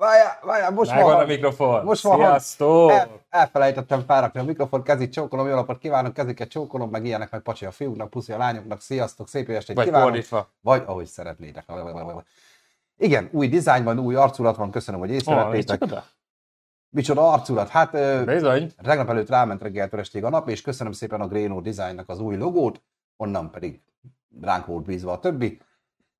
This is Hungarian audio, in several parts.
Várjál, várjál, most Megvan van. a mikrofon. Most van. Sziasztok! El, elfelejtettem felrakni a mikrofon, kezit csókolom, jó napot kívánok, keziket csókolom, meg ilyenek, meg pacsi a fiúknak, puszi a lányoknak, sziasztok, szép jó estét Vagy kívánok. fordítva. Vagy ahogy szeretnétek. Igen, új dizájn van, új arculat van, köszönöm, hogy észrevettétek. micsoda? Micsoda arculat? Hát Bizony. tegnap előtt ráment reggeltől estig a nap, és köszönöm szépen a Greno Designnak az új logót, onnan pedig ránk volt bízva a többi.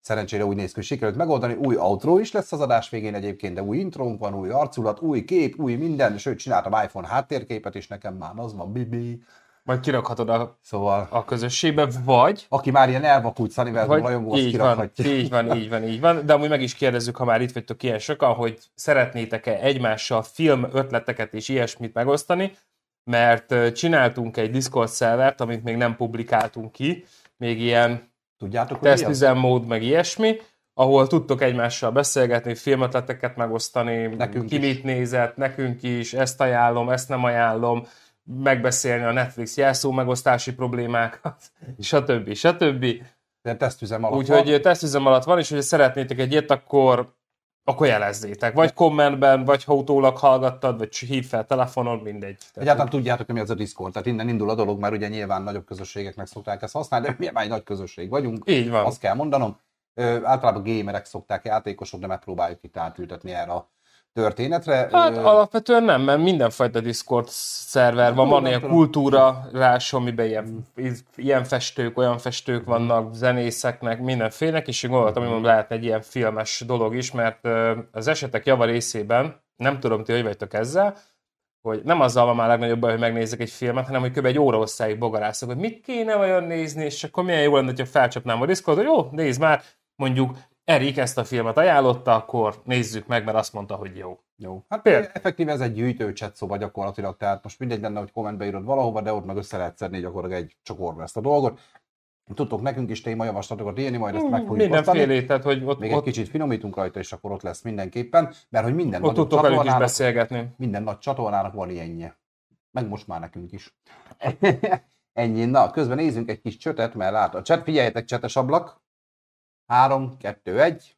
Szerencsére úgy néz ki, hogy sikerült megoldani. Új outro is lesz az adás végén egyébként, de új intrónk van, új arculat, új kép, új minden, sőt csináltam iPhone háttérképet is, nekem már az van, bibi. Majd kirakhatod a, Szóval, a közösségbe, vagy aki már ilyen elvakult Sunnyverzum Vagy rajongó, az így van, kirakhatja. így van, így van, így van. De amúgy meg is kérdezzük, ha már itt vagytok ilyen sokan, hogy szeretnétek-e egymással film ötleteket és ilyesmit megosztani, mert csináltunk egy Discord szervert, amit még nem publikáltunk ki, még ilyen Tudjátok, hogy tesztüzemmód, meg ilyesmi, ahol tudtok egymással beszélgetni, filmötleteket megosztani, Nekünk ki is. mit nézett, nekünk is, ezt ajánlom, ezt nem ajánlom, megbeszélni a Netflix jelszó megosztási problémákat, stb. stb. De tesztüzem alatt Úgyhogy tesztüzem alatt van, és hogyha szeretnétek egy ilyet, akkor, akkor jelezzétek. Vagy kommentben, vagy ha utólag hallgattad, vagy hív fel telefonon, mindegy. Egyáltalán tudjátok, hogy mi az a Discord, tehát innen indul a dolog, mert ugye nyilván nagyobb közösségeknek szokták ezt használni, de mi már egy nagy közösség vagyunk, Így van. azt kell mondanom. Ö, általában gamerek szokták, játékosok, de megpróbáljuk itt átültetni erre a történetre. Hát Ö, alapvetően nem, mert mindenfajta Discord szerver van, van ilyen kultúra rás, amiben ilyen, ilyen festők, olyan festők vannak, zenészeknek, mindenfélek, és én gondoltam, hogy lehetne egy ilyen filmes dolog is, mert az esetek java részében, nem tudom, ti hogy vagytok ezzel, hogy nem azzal van már legnagyobb baj, hogy megnézzek egy filmet, hanem hogy kb. egy óra hosszáig bogarászok, hogy mit kéne vajon nézni, és akkor milyen jó lenne, ha felcsapnám a Discordot, hogy jó, nézd már, mondjuk Erik ezt a filmet ajánlotta, akkor nézzük meg, mert azt mondta, hogy jó. Jó. Hát Például. effektív ez egy gyűjtő chat szoba gyakorlatilag, tehát most mindegy lenne, hogy kommentbe írod valahova, de ott meg össze lehet szedni gyakorlatilag egy csokorba ezt a dolgot. Tudtok nekünk is témajavaslatokat írni, majd ezt meg fogjuk. Mindenfélét, tehát hogy ott, Még egy ott, kicsit finomítunk rajta, és akkor ott lesz mindenképpen, mert hogy minden ott tudtok is beszélgetni. minden nagy csatornának van ilyenje. Meg most már nekünk is. Ennyi. Na, közben nézzünk egy kis csötet, mert lát a chat, figyeljetek, csetes ablak. 3, 2, 1.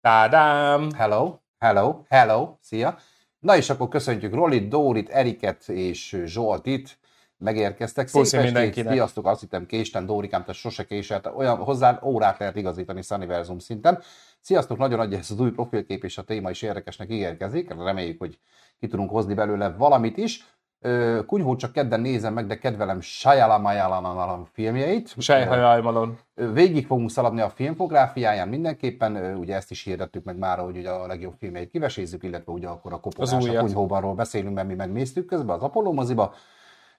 Tádám! Hello, hello, hello, szia. Na és akkor köszöntjük Rolit, Dórit, Eriket és Zsoltit. Megérkeztek. Szép Puszi estét, sziasztok, azt hittem késtem, Dórikám, te sose késelt. Olyan hozzá órát lehet igazítani Sunnyversum szinten. Sziasztok, nagyon adja ez az új profilkép, és a téma is érdekesnek ígérkezik. Reméljük, hogy ki tudunk hozni belőle valamit is. Ö, Kunyhót csak kedden nézem meg, de kedvelem Shyamalan filmjeit. Sejhajajmalon. Ö, Végig fogunk szaladni a filmfográfiáján mindenképpen, ugye ezt is hirdettük meg már, hogy ugye a legjobb filmjeit kivesézzük, illetve ugye akkor a kopogás a kunyhóbanról beszélünk, mert mi megnéztük közben az Apollo moziba.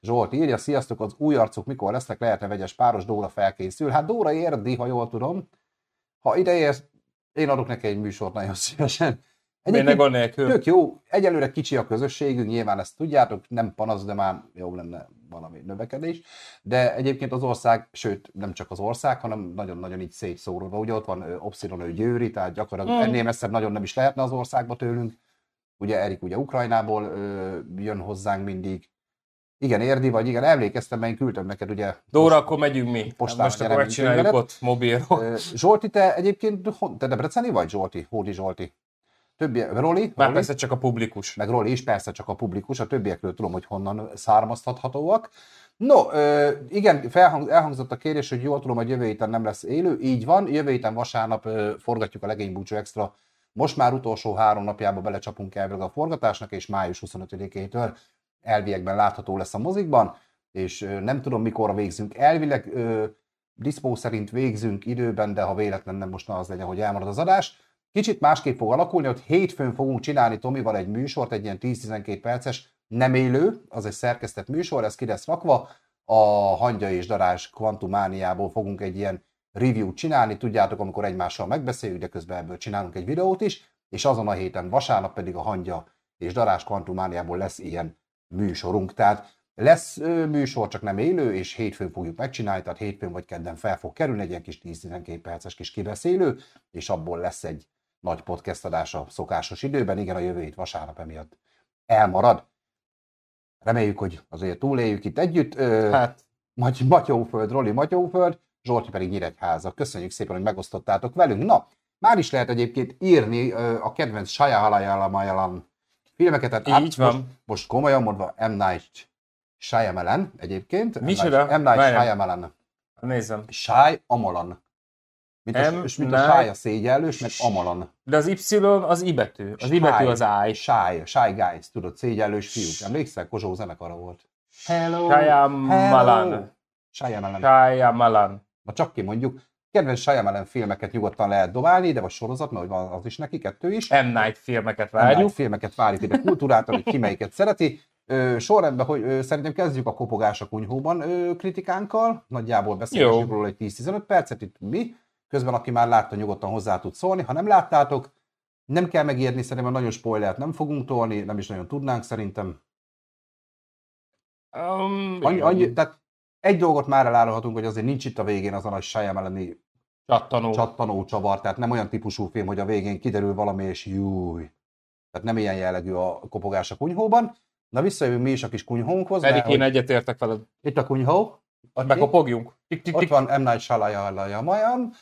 Zsolt írja, sziasztok, az új arcok mikor lesznek, lehetne vegyes páros, Dóra felkészül. Hát Dóra érdi, ha jól tudom. Ha ideérsz, én adok neki egy műsort nagyon szívesen. Miért gond nélkül? Tök jó, egyelőre kicsi a közösségünk, nyilván ezt tudjátok, nem panasz, de már jó lenne valami növekedés. De egyébként az ország, sőt, nem csak az ország, hanem nagyon-nagyon így szétszóródva. Ugye ott van ö, Obszidon, ő Győri, tehát gyakorlatilag Mm. ennél messzebb nagyon nem is lehetne az országba tőlünk. Ugye Erik ugye Ukrajnából ö, jön hozzánk mindig. Igen, érdi vagy, igen, emlékeztem, mert én küldtem neked ugye. Dóra, akkor megyünk mi. Postán Most akkor megcsináljuk ott mobilról. Zsolti, te egyébként, te Debreceni vagy Zsolti? Hódi Zsolti? Többi, Roli? Már Roli? persze csak a publikus. meg Roli is, persze csak a publikus, a többiekről tudom, hogy honnan származtathatóak. No, igen, felhang, elhangzott a kérdés, hogy jól tudom, hogy jövő héten nem lesz élő, így van, jövő héten vasárnap forgatjuk a Legény Búcsú Extra, most már utolsó három napjába belecsapunk elvileg a forgatásnak, és május 25-től elviekben látható lesz a mozikban, és nem tudom mikor végzünk. Elvileg diszpó szerint végzünk időben, de ha véletlen nem most az legyen, hogy elmarad az adás. Kicsit másképp fog alakulni, hogy hétfőn fogunk csinálni Tomival egy műsort, egy ilyen 10-12 perces, nem élő, az egy szerkesztett műsor, ez ki lesz rakva. A Hangya és Darás kvantumániából fogunk egy ilyen review csinálni, tudjátok, amikor egymással megbeszéljük, de közben ebből csinálunk egy videót is, és azon a héten vasárnap pedig a Hangya és Darás kvantumániából lesz ilyen műsorunk. Tehát lesz műsor, csak nem élő, és hétfőn fogjuk megcsinálni, tehát hétfőn vagy kedden fel fog kerülni egy ilyen kis 10-12 perces kis kibeszélő, és abból lesz egy nagy podcast adás a szokásos időben. Igen, a jövő hét vasárnap emiatt elmarad. Reméljük, hogy azért túléljük itt együtt. Hát, Maty- Matyóföld, Roli Matyóföld, Zsolti pedig Nyíregyháza. Köszönjük szépen, hogy megosztottátok velünk. Na, Már is lehet egyébként írni a kedvenc Shyamalan filmeket, tehát Így át- van. Most, most komolyan mondva M. Night Shyamalan egyébként. Micsoda? M. Night. Shyamalan. Nézem. Shy Amalan. Mint a, M. és mint a Night- Shy a szégyellős, meg Amalan. De az Y az I betű. Az I betű az I. Shy, Shy Guys, tudod, szégyellős fiúk. Emlékszel? Kozsó zenekara volt. Hello. Shyamalan. Shyamalan. Shyamalan. Na csak ki mondjuk. Kedvenc Shyamalan filmeket nyugodtan lehet dobálni, de vagy sorozat, mert van az is neki, kettő is. M. Night filmeket Várjuk. várjuk. filmeket várjuk ide kultúráltan, hogy ki melyiket szereti. Ö, sorrendben, hogy ö, szerintem kezdjük a kopogás a kunyhóban ö, kritikánkkal. Nagyjából beszélgessünk Jó. róla egy 10-15 percet, itt mi. Közben, aki már látta, nyugodtan hozzá tud szólni. Ha nem láttátok, nem kell megérni, szerintem nagyon spoilert nem fogunk tolni, nem is nagyon tudnánk szerintem. Um, Annyi, annyi, tehát egy dolgot már elárulhatunk, hogy azért nincs itt a végén az a nagy Shyamalan Csattanó. csattanó csavar, tehát nem olyan típusú film, hogy a végén kiderül valami, és júj. Tehát nem ilyen jellegű a kopogás a kunyhóban. Na visszajövünk mi is a kis kunyhónkhoz. Pedig én egyetértek veled. Itt a kunyhó. Ott, Bekopogjunk. Tik, ott van M. Night Shyamalan.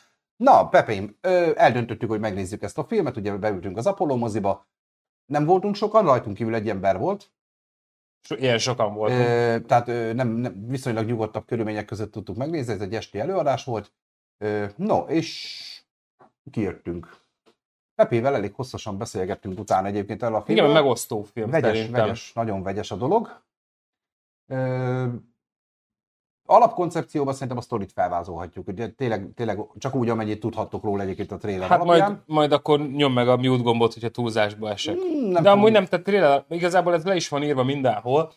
Na, Pepém, ö, eldöntöttük, hogy megnézzük ezt a filmet, ugye beültünk az Apollo moziba. Nem voltunk sokan, rajtunk kívül egy ember volt. So- Ilyen sokan voltunk. Ö, tehát ö, nem, nem, viszonylag nyugodtabb körülmények között tudtuk megnézni, ez egy esti előadás volt. Ö, no, és kijöttünk. Pepével elég hosszasan beszélgettünk utána egyébként erről a Igen, filmről. megosztó film vegyes, szerintem. vegyes, nagyon vegyes a dolog. Ö, alapkoncepcióban szerintem a sztorit felvázolhatjuk. Ugye tényleg, tényleg csak úgy, amennyit tudhattok róla egyébként a trailer Hát alapján. majd, majd akkor nyom meg a mute gombot, hogyha túlzásba esek. Mm, De tudom. amúgy nem, tehát tényleg, igazából ez le is van írva mindenhol.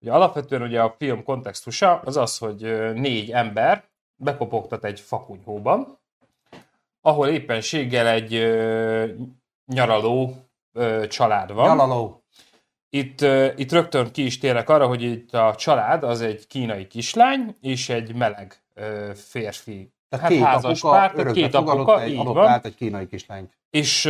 Ugye alapvetően ugye a film kontextusa az az, hogy négy ember bekopogtat egy fakunyhóban, ahol éppenséggel egy ö, nyaraló ö, család van. Nyalaló. Itt, ö, itt rögtön ki is térek arra, hogy itt a család az egy kínai kislány és egy meleg férfi. Tehát Hát két házas apuka, pár, tehát két apuka, egy, így van. át egy kínai kislányt. És,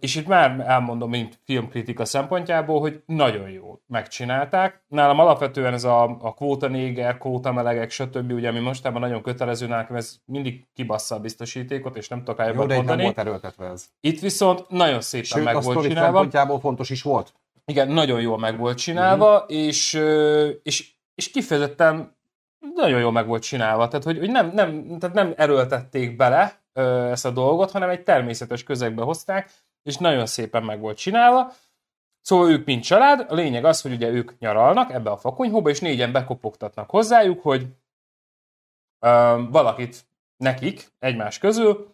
és itt már elmondom, mint filmkritika szempontjából, hogy nagyon jó megcsinálták. Nálam alapvetően ez a, a kvóta néger, kvóta melegek, stb. Ugye, ami mostában nagyon kötelező nekem, ez mindig kibassza a biztosítékot, és nem tudok rá Jó, jobban de nem mondani. volt erőltetve ez. Itt viszont nagyon szépen Sőt, meg a volt csinálva. szempontjából fontos is volt. Igen, nagyon jól meg volt csinálva, Mhm. és, és, és kifejezetten nagyon jól meg volt csinálva. Tehát, hogy, hogy nem, nem, tehát nem erőltették bele ö, ezt a dolgot, hanem egy természetes közegbe hozták, és nagyon szépen meg volt csinálva. Szóval ők mint család, a lényeg az, hogy ugye ők nyaralnak ebbe a fakunyhóba, és négyen bekopogtatnak hozzájuk, hogy ö, valakit nekik egymás közül,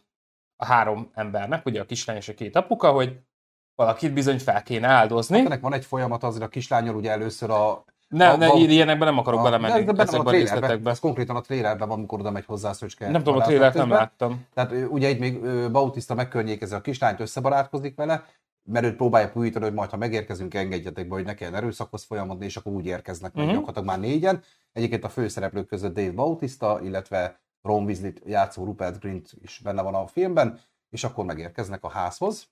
a három embernek, ugye a kislány és a két apuka, hogy valakit bizony fel kéne áldozni. Ennek van egy folyamat azért a kislányol, ugye először a... Ne, a- ne, a- ilyenekbe nem akarok a, belemenni, de- ezekben a a trailerben, részletekbe. ez konkrétan a trailerben van, amikor oda megy hozzá Szöcske. Nem tudom, a trailert nem láttam. Tehát ugye itt még Bautista megkörnyékezi a kislányt, összebarátkozik vele, mert őt próbálja pújítani, hogy majd ha megérkezünk, engedjetek be, hogy ne kelljen erőszakhoz folyamodni, és akkor úgy érkeznek meg Mhm. gyakorlatilag már négyen. Egyébként a főszereplők között Dave Bautista, illetve Ron Weasley-t játszó Rupert Grint is benne van a filmben, és akkor megérkeznek a házhoz.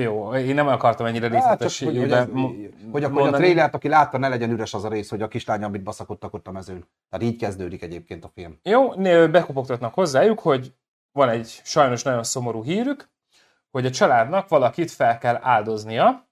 Jó, én nem akartam ennyire Hát, csak, hogy, hogy, hogy akkor a trailert, aki látta, ne legyen üres az a rész, hogy a kislány, amit baszakodtak ott a mezőn. Tehát így kezdődik egyébként a film. Jó, bekopogtatnak hozzájuk, hogy van egy sajnos nagyon szomorú hírük, hogy a családnak valakit fel kell áldoznia,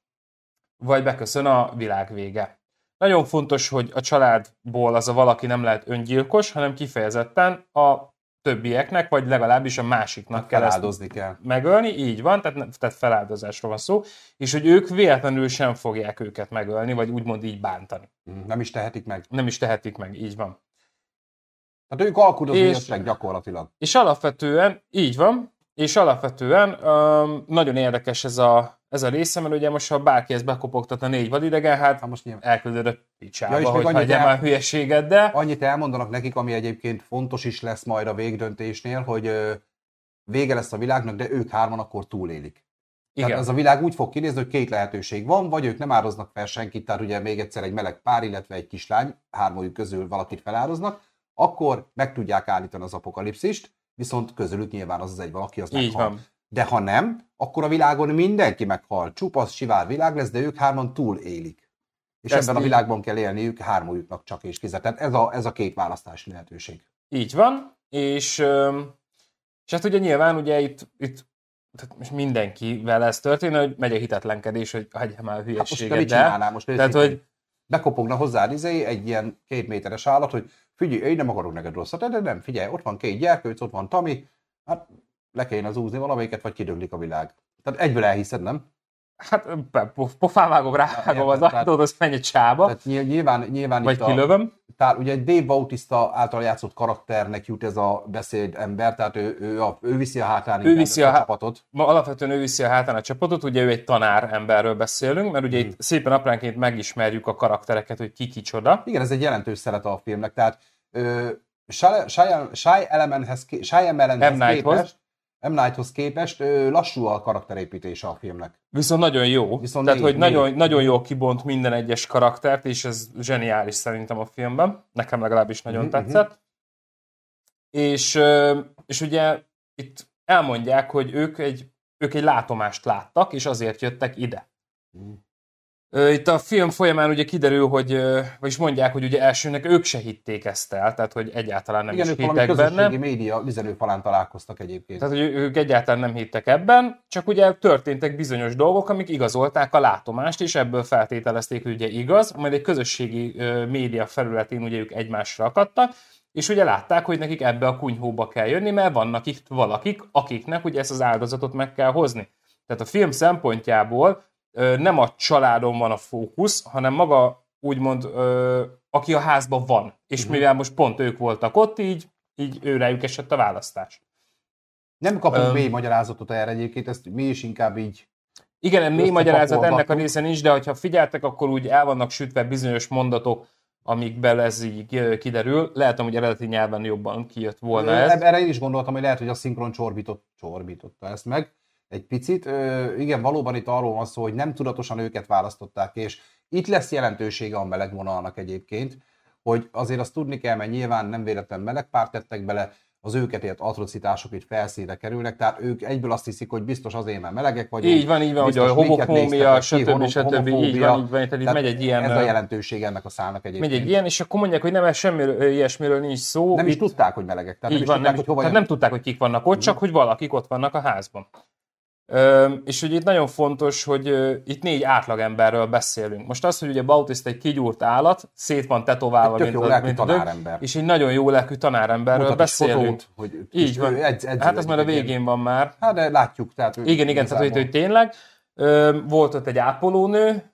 vagy beköszön a világ vége. Nagyon fontos, hogy a családból az a valaki nem lehet öngyilkos, hanem kifejezetten a többieknek, vagy legalábbis a másiknak kell ezt Feláldozni kell. megölni, így van, tehát, tehát feláldozásról van szó, és hogy ők véletlenül sem fogják őket megölni, vagy úgymond így bántani. Mm, Nem is tehetik meg. Nem is tehetik meg, így van. Tehát ők alkudozni És- jöttek gyakorlatilag. És alapvetően, így van, és alapvetően um, nagyon érdekes ez a, ez a része, mert ugye most, ha bárki ezt bekopogtat a négy vadidegen, hát Hát most nyilván. elküldöd a picsába, Ja, hogy hagyjál el- már hülyeséget, de Annyit elmondanak nekik, ami egyébként fontos is lesz majd a végdöntésnél, hogy ö, vége lesz a világnak, de ők hárman akkor túlélik. Tehát igen, ez a világ úgy fog kinézni, hogy két lehetőség van, vagy ők nem áldoznak fel senkit, tehát ugye még egyszer egy meleg pár, illetve egy kislány, hármójuk közül valakit feláldoznak, akkor meg tudják állítani az apokalipszist, viszont közülük nyilván az az egy valaki, az így meghal. van. De ha nem, akkor a világon mindenki meghal. Csupasz, sivár világ lesz, de ők hárman túl élik. És Ezt ebben a így- világban kell élniük hármójuknak csak és kizet. Tehát ez a, ez a két választási lehetőség. Így van, és, és hát ugye nyilván ugye itt, itt tehát most mindenkivel ez történik, hogy megy a hitetlenkedés, hogy hagyjál már a Hát most te hülyeséget, mit csinálnál most? Tehát, hogy bekopogna hozzá izé, egy ilyen két méteres állat, hogy figyelj, én nem akarok neked rosszat, de nem, figyelj, ott van két gyerkőc, ott van Tami, hát le kéne az úzni valamelyiket, vagy kidöglik a világ. Tehát egyből elhiszed, nem? Hát be- pof- pofán vágok rá, vágom az tehát- ajtót, az menj egy csába, Tehát nyilv- nyilván, nyilván vagy itt a, kilövöm. tár, ugye egy Dave Bautista által játszott karakternek jut ez a beszéd ember, tehát ő, ő, a, ő viszi a hátán Ő viszi a há- csapatot. Ma alapvetően ő viszi a hátán a csapatot, ugye ő egy tanár emberről beszélünk, mert ugye Hmm. itt szépen apránként megismerjük a karaktereket, hogy ki kicsoda. Igen, ez egy jelentős szeret a filmnek, tehát Shy- Shy- Shyamalanhez M. Nighthoz. képest, M. Nighthoz képest ö, lassú a karakterépítése a filmnek. Viszont nagyon jó. Viszont Tehát, mély, hogy mély. nagyon, nagyon jól kibont minden egyes karaktert, és ez zseniális szerintem a filmben. Nekem legalábbis nagyon Mhm, tetszett. És, és ugye itt elmondják, hogy ők egy, ők egy látomást láttak, és azért jöttek ide. Mhm. Itt a film folyamán ugye kiderül, hogy, vagyis mondják, hogy ugye elsőnek ők se hitték ezt el, tehát hogy egyáltalán nem Igen, is hittek benne. média üzenőfalán találkoztak egyébként. Tehát, hogy ők egyáltalán nem hittek ebben, csak ugye történtek bizonyos dolgok, amik igazolták a látomást, és ebből feltételezték, hogy ugye igaz, majd egy közösségi média felületén ugye ők egymásra akadtak, és ugye látták, hogy nekik ebbe a kunyhóba kell jönni, mert vannak itt valakik, akiknek ugye ezt az áldozatot meg kell hozni. Tehát a film szempontjából nem a családon van a fókusz, hanem maga úgymond, aki a házban van. És Mhm. mivel most pont ők voltak ott, így, így őrájuk esett a választás. Nem kapunk Öm. mély magyarázatot erre egyébként, ezt mi is inkább így Igen, mély magyarázat ennek a része nincs, de ha figyeltek, akkor úgy el vannak sütve bizonyos mondatok, amikből ez így kiderül. Lehet, hogy eredeti nyelven jobban kijött volna ez. Erre én is gondoltam, hogy lehet, hogy a szinkron csorbított, csorbította ezt meg egy picit. Ö, igen, valóban itt arról van szó, hogy nem tudatosan őket választották, és itt lesz jelentősége a melegvonalnak egyébként, hogy azért azt tudni kell, mert nyilván nem véletlen melegpárt tettek bele, az őket ért atrocitások itt felszínre kerülnek, tehát ők egyből azt hiszik, hogy biztos azért, mert melegek vagyunk. Így van, így van, hogy a ki, stb. stb. Így homofóbia. van, így van, tehát itt megy egy ilyen, Ez a jelentőség ennek a szálnak egyébként. megy egy ilyen, és akkor mondják, hogy nem, ez semmiről, ilyesmiről nincs szó. Nem is Itt- tudták, hogy melegek. Tehát így nem is van, tudták, nem, hogy hova tehát nem tudták, hogy kik vannak ott, csak hogy valakik ott vannak a házban. És hogy itt nagyon fontos, hogy itt négy átlagemberről beszélünk. Most az, hogy ugye Bautista egy kigyúrt állat, szét van tetoválva, Tök jó a- lelkű a tanárember. és egy nagyon jó lelkű tanáremberről Mutat beszélünk. fotót, hogy Így van. edz, edz, Hát ez már a egy végén van már. Hát de látjuk, tehát Igen, igen, tehát hogy, hogy tényleg. Volt ott egy ápolónő,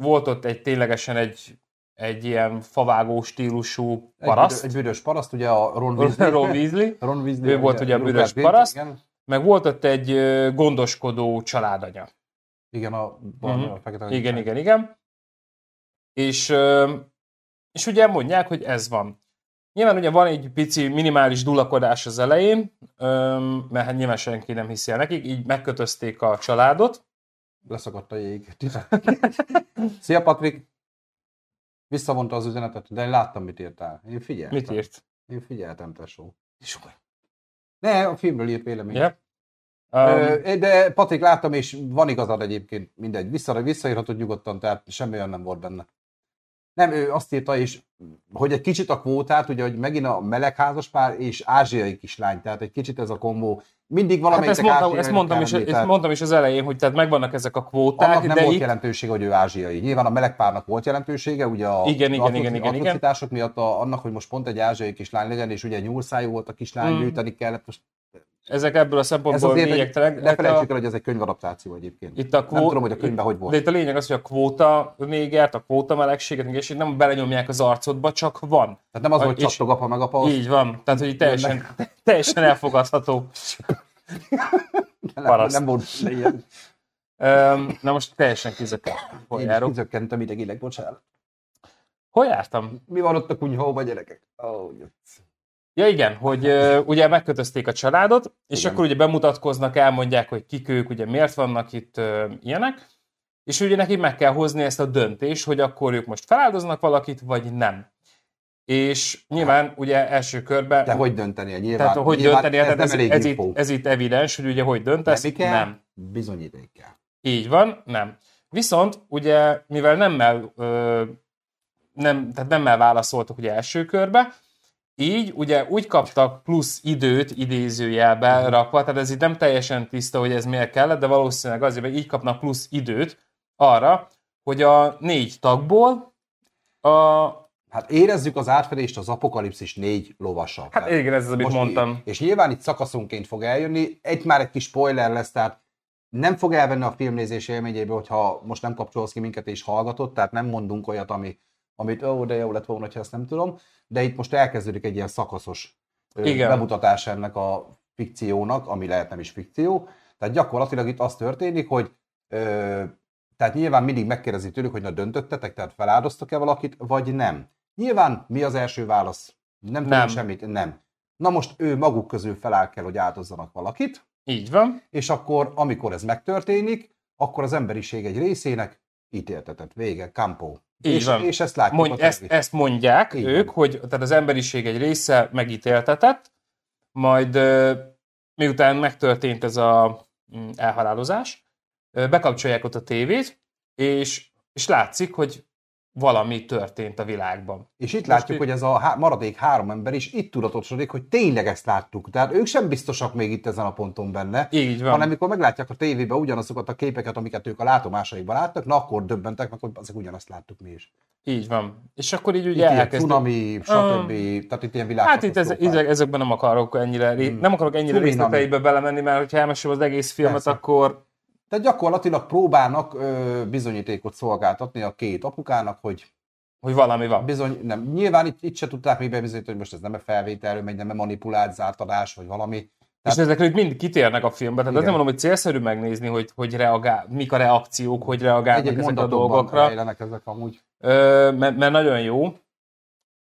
volt ott egy ténylegesen egy, egy ilyen favágó stílusú egy, paraszt, Egy büdös paraszt, ugye a Ron Weasley. Ron Weasley, Ron Weasley Ő volt ugye a büdös paraszt. Igen, meg volt ott egy gondoskodó családanya. igen a, Mhm. a fekete Igen, igen, igen. És, és ugye mondják, hogy ez van. Nyilván ugye van egy pici minimális dulakodás az elején, mert hát nyilván senki nem hiszi el nekik, így megkötözték a családot. Leszakadt a jég. Szia Patrik! Visszavonta az üzenetet, de én láttam, mit írtál. Én figyeltem. Mit írt? Én figyeltem, tesó. És akkor- Ne, a filmről írt véleményt. Ö, Um, De Patrik, láttam, és van igazad egyébként, mindegy. Vissza, visszaírhatod nyugodtan, tehát semmi olyan nem volt benne. Nem, ő azt írta is, hogy egy kicsit a kvótát, ugye, hogy megint a melegházas pár és ázsiai kislány, tehát egy kicsit ez a kombó. Mindig hát valamelyik ezt mondtam, ezt, mondtam is, tehát mondtam is az elején, hogy tehát megvannak ezek a kvóták, annak nem de volt itt, jelentősége, hogy ő ázsiai. Nyilván a melegpárnak volt jelentősége, ugye a Igen, igen, igen, igen, igen. miatt a, annak, hogy most pont egy ázsiai kislány legyen, és ugye nyúlszájú volt a kislány, Mm. gyűjteni kellett. Most ezek ebből a ez szempontból azért, lényegtelen. egy, ne a- felejtsük el, hogy ez egy könyvadaptáció egyébként. Itt a kvó... Nem tudom, hogy a könyvben hogy volt. De itt a lényeg az, hogy a kvóta négert, a kvóta melegséget, és így nem belenyomják az arcodba, csak van. Tehát nem az, hogy És- csattog apa meg apa, Így van. Tehát, hogy teljesen, teljesen elfogadható. nem, paraszt. nem volt ilyen. Na most teljesen kizökkent. Hol Én járok? kizökkentem idegileg, bocsánat. Hol jártam? Mi van ott a kunyhóba, gyerekek? Oh, Ja igen, hogy ö, ugye megkötözték a családot, és Igen. akkor ugye bemutatkoznak, elmondják, hogy kik ők, ugye miért vannak itt ö, ilyenek, és ugye neki meg kell hozni ezt a döntést, hogy akkor ők most feláldoznak valakit, vagy nem. És nyilván ugye első körben... De hogy döntenie? Nyilván, tehát hogy nyilván dönteni, tehát ez, ez, elég ez, infó. itt, ez itt evidens, hogy ugye hogy döntesz, Nem kell? nem. Bizonyíték kell. Így van, nem. Viszont ugye, mivel nemmel, ö, nem, tehát nemmel válaszoltak ugye első körbe, így ugye úgy kaptak plusz időt idézőjelbe rakva, tehát ez itt nem teljesen tiszta, hogy ez miért kellett, de valószínűleg azért, mert így kapnak plusz időt arra, hogy a négy tagból a... Hát érezzük az átfedést az apokalipszis négy lovassal. Hát igen, ez az, amit Most mondtam. És nyilván itt szakaszonként fog eljönni, egy már egy kis spoiler lesz, tehát nem fog elvenni a filmnézés élményéből, hogyha most nem kapcsolsz ki minket és hallgatott, tehát nem mondunk olyat, ami, amit ó, de jó lett volna, ha ezt nem tudom, de itt most elkezdődik egy ilyen szakaszos Igen. bemutatás ennek a fikciónak, ami lehet nem is fikció, tehát gyakorlatilag itt az történik, hogy ö, tehát nyilván mindig megkérdezi tőlük, hogy na döntöttetek, tehát feláldoztak-e valakit, vagy nem. Nyilván mi az első válasz? Nem Nem. semmit, nem. Na most ő maguk közül feláll kell, hogy áldozzanak valakit, Így van. és akkor, amikor ez megtörténik, akkor az emberiség egy részének ítéltetett. Vége, Campo. Így és, van. és ezt látjuk Mondj, a ezt, ezt mondják Így ők, van. hogy tehát az emberiség egy része megítéltetett, majd miután megtörtént ez a mm, elhalálozás, bekapcsolják ott a tévét, és, és látszik, hogy valami történt a világban. És itt Most látjuk, így- hogy ez a há- maradék három ember is itt tudatosodik, hogy tényleg ezt láttuk. Tehát ők sem biztosak még itt ezen a ponton benne, Így van. hanem amikor meglátják a tévében ugyanazokat a képeket, amiket ők a látomásaikban láttak, na akkor döbbentek meg, hogy azok ugyanazt láttuk mi is. Így van. És akkor így Itt ugye ilyen elkezd... cunami, stb. Tehát itt ilyen Hát itt ez, ezek, ezekben nem akarok ennyire, hmm. nem akarok ennyire részleteibe belemenni, mert hogyha elmesélem az egész filmet, Persze. akkor Tehát gyakorlatilag próbálnak ö, bizonyítékot szolgáltatni a két apukának, hogy hogy valami van. bizony, nem, nyilván itt, itt se tudták még bebizonyítani, hogy most ez nem a felvételről megy, nem a manipulált zártadás, vagy valami. És Tehát- ezekről itt mind kitérnek a filmben, tehát nem mondom, hogy célszerű megnézni, hogy, hogy reagál, mik a reakciók, hogy reagálnak Egy-egy ezekre a dolgokra, ezek amúgy. Ö, mert, mert nagyon jó.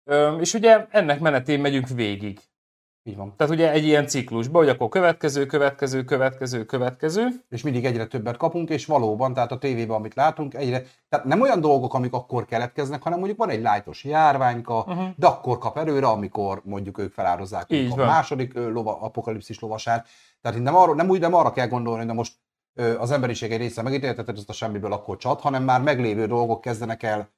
Ö, és ugye ennek menetén megyünk végig. Így van. Tehát ugye egy ilyen ciklusba, hogy akkor következő, következő, következő, következő. És mindig egyre többet kapunk, és valóban, tehát a tévében, amit látunk, egyre, tehát nem olyan dolgok, amik akkor keletkeznek, hanem mondjuk van egy lájtos járványka, uh-huh. de akkor kap erőre, amikor mondjuk ők feláldozzák Így a van. második lova, apokalipszis lovasát. Tehát nem, arra, nem úgy, nem arra kell gondolni, hogy na most az emberiség egy része megítéltetett, ezt a semmiből akkor csat, hanem már meglévő dolgok kezdenek el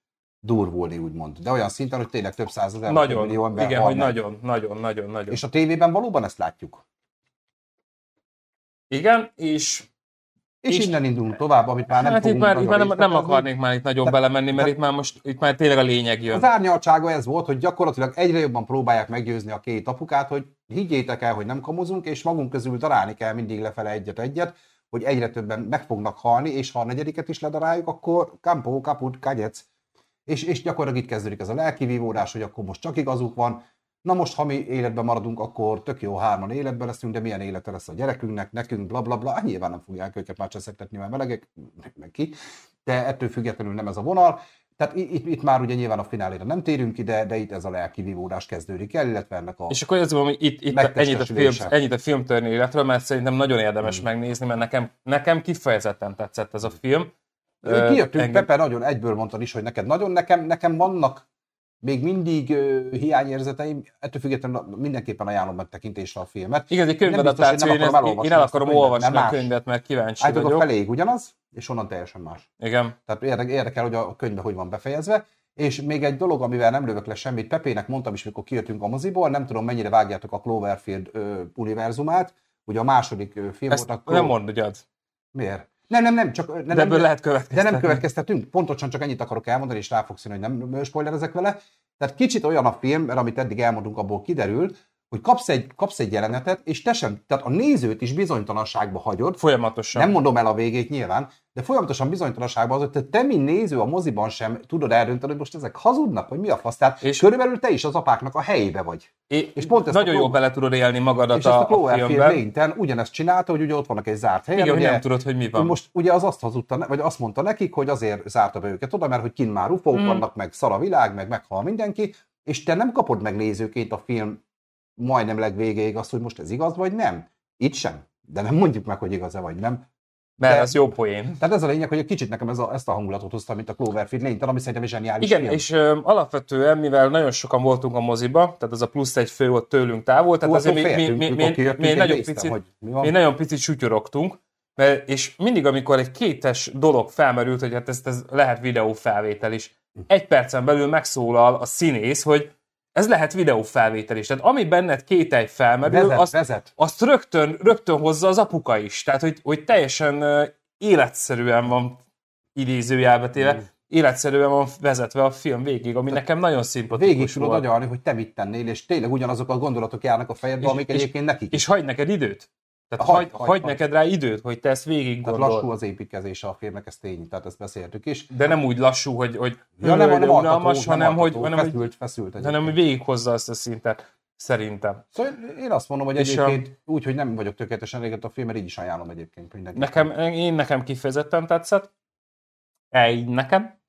durvulni, úgymond. De olyan szinten, hogy tényleg több százezer, több millió Nagyon, ember igen, hogy meg. nagyon, nagyon, nagyon, nagyon. És a tévében valóban ezt látjuk. Igen, és És, És- innen indulunk tovább, amit már nem hát itt már, itt nagyon már nem, nem akarnék már itt nagyon De- belemenni, mert de- itt már most, itt már tényleg a lényeg jön. Az árnyaltsága ez volt, hogy gyakorlatilag egyre jobban próbálják meggyőzni a két apukát, hogy higgyétek el, hogy nem kamuzunk, és magunk közül darálni kell mindig lefele egyet-egyet, hogy egyre többen meg fognak halni, és ha a negyediket is ledaráljuk, akkor kampó, kaput, kagyec. És, és gyakorlatilag itt kezdődik ez a lelkivívódás, hogy akkor most csak igazuk van, na most, ha mi életben maradunk, akkor tök jó hárman életben leszünk, de milyen élete lesz a gyerekünknek, nekünk, bla bla bla. Hát nyilván nem fogják őket már cseszektetni, mert melegek, meg ki, de ettől függetlenül nem ez a vonal. Tehát itt, itt már ugye nyilván a finálére nem térünk ki, de, itt ez a lelkivívódás kezdődik el, illetve ennek a... És akkor azt mondom, hogy itt, itt ennyit, a film, ennyit a film életről, mert szerintem nagyon érdemes Hmm. megnézni, mert nekem, nekem kifejezetten tetszett ez a film. Kijöttünk, engem- Pepe nagyon egyből mondtad is, hogy neked nagyon, nekem, nekem vannak még mindig ö, hiányérzeteim, ettől függetlenül mindenképpen ajánlom megtekintésre a filmet. Igen, egy könyvadaptáció, hogy én, nem akarom én, el a akarom könyvet, olvasni nem a könyvet, mert kíváncsi Állítok, a vagyok. feléig ugyanaz, és onnan teljesen más. Igen. Tehát érdekel, érdekel, hogy a könyvbe hogy van befejezve. És még egy dolog, amivel nem lövök le semmit, Pepének mondtam is, mikor kijöttünk a moziból, nem tudom mennyire vágjátok a Cloverfield ö, univerzumát, ugye a második film Ezt volt a nem mondjad. Miért? Nem, nem, nem, csak nem, De nem, ebből lehet de következtetni. nem következtetünk. Pontosan csak ennyit akarok elmondani, és rá fogsz jönni, hogy nem spoilerezek vele. Tehát kicsit olyan a film, mert amit eddig elmondunk, abból kiderül, hogy kapsz egy, kapsz egy jelenetet, és te sem, tehát a nézőt is bizonytalanságba hagyod, Folyamatosan. nem mondom el a végét nyilván, de folyamatosan bizonytalanságban az, hogy te, te mint néző a moziban sem tudod eldönteni, hogy most ezek hazudnak, vagy mi a fasz. Tehát És- körülbelül te is az apáknak a helyébe vagy. É, és pont ezt nagyon jól bele tudod élni magadat és ezt a, a a Cloverfield. Lane-ten ugyanezt csinálta, hogy ugye ott vannak egy zárt helyen. Igen, hogy ugye, nem tudod, hogy mi van. most ugye az azt hazudta, vagy azt mondta nekik, hogy azért zárta be őket oda, mert hogy kint már ufók Mm. vannak, meg szar a világ, meg meghal mindenki, és te nem kapod meg nézőként a film majdnem legvégéig azt, hogy most ez igaz, vagy nem. Itt sem. De nem mondjuk meg, hogy igaz-e, vagy nem. Mert de- ez jó poén. Tehát ez a lényeg, hogy egy kicsit nekem ez a, ezt a hangulatot hozta, mint a Cloverfield Lane, ami szerintem zseniális Igen, film. és ö, alapvetően, mivel nagyon sokan voltunk a moziba, tehát az a plusz egy fő ott tőlünk távol, tehát Hú, azért mi, mi, mi, mi, mi, én nagyon néztem, picit, hogy mi mi nagyon picit sütyorogtunk, mert, és mindig, amikor egy kétes dolog felmerült, hogy hát ez, ez lehet videófelvétel is, egy percen belül megszólal a színész, hogy ez lehet videófelvétel is. Tehát ami benned kételj felmerül, Vezet, azt, vezet. azt rögtön, rögtön hozza az apuka is. Tehát, hogy, hogy teljesen életszerűen van idézőjelbe téve, Mm. életszerűen van vezetve a film végig, ami nekem nagyon szimpatikus Végig tudod agyalni, hogy te mit tennél, és tényleg ugyanazok a gondolatok járnak a fejedbe, És- amik és- egyébként nekik. És hagy neked időt. Tehát Hagy, hagy, hagy, hagy, neked rá időt, hogy te ezt végig Tehát lassú gondold. az építkezése a filmnek, ez tény, tehát ezt beszéltük is. De nem úgy lassú, hogy, hogy Ja, nem, hanem unalmas, hanem, hogy, alkató, hanem, hogy, feszült, feszült hanem egyébként. hogy végighozza azt a szintet. Szerintem. Szóval én azt mondom, hogy És a- egyébként úgy, hogy nem vagyok tökéletesen elégedett a film, mert így is ajánlom egyébként mindenkinek. Nekem, én nekem kifejezetten tetszett. Egy nekem.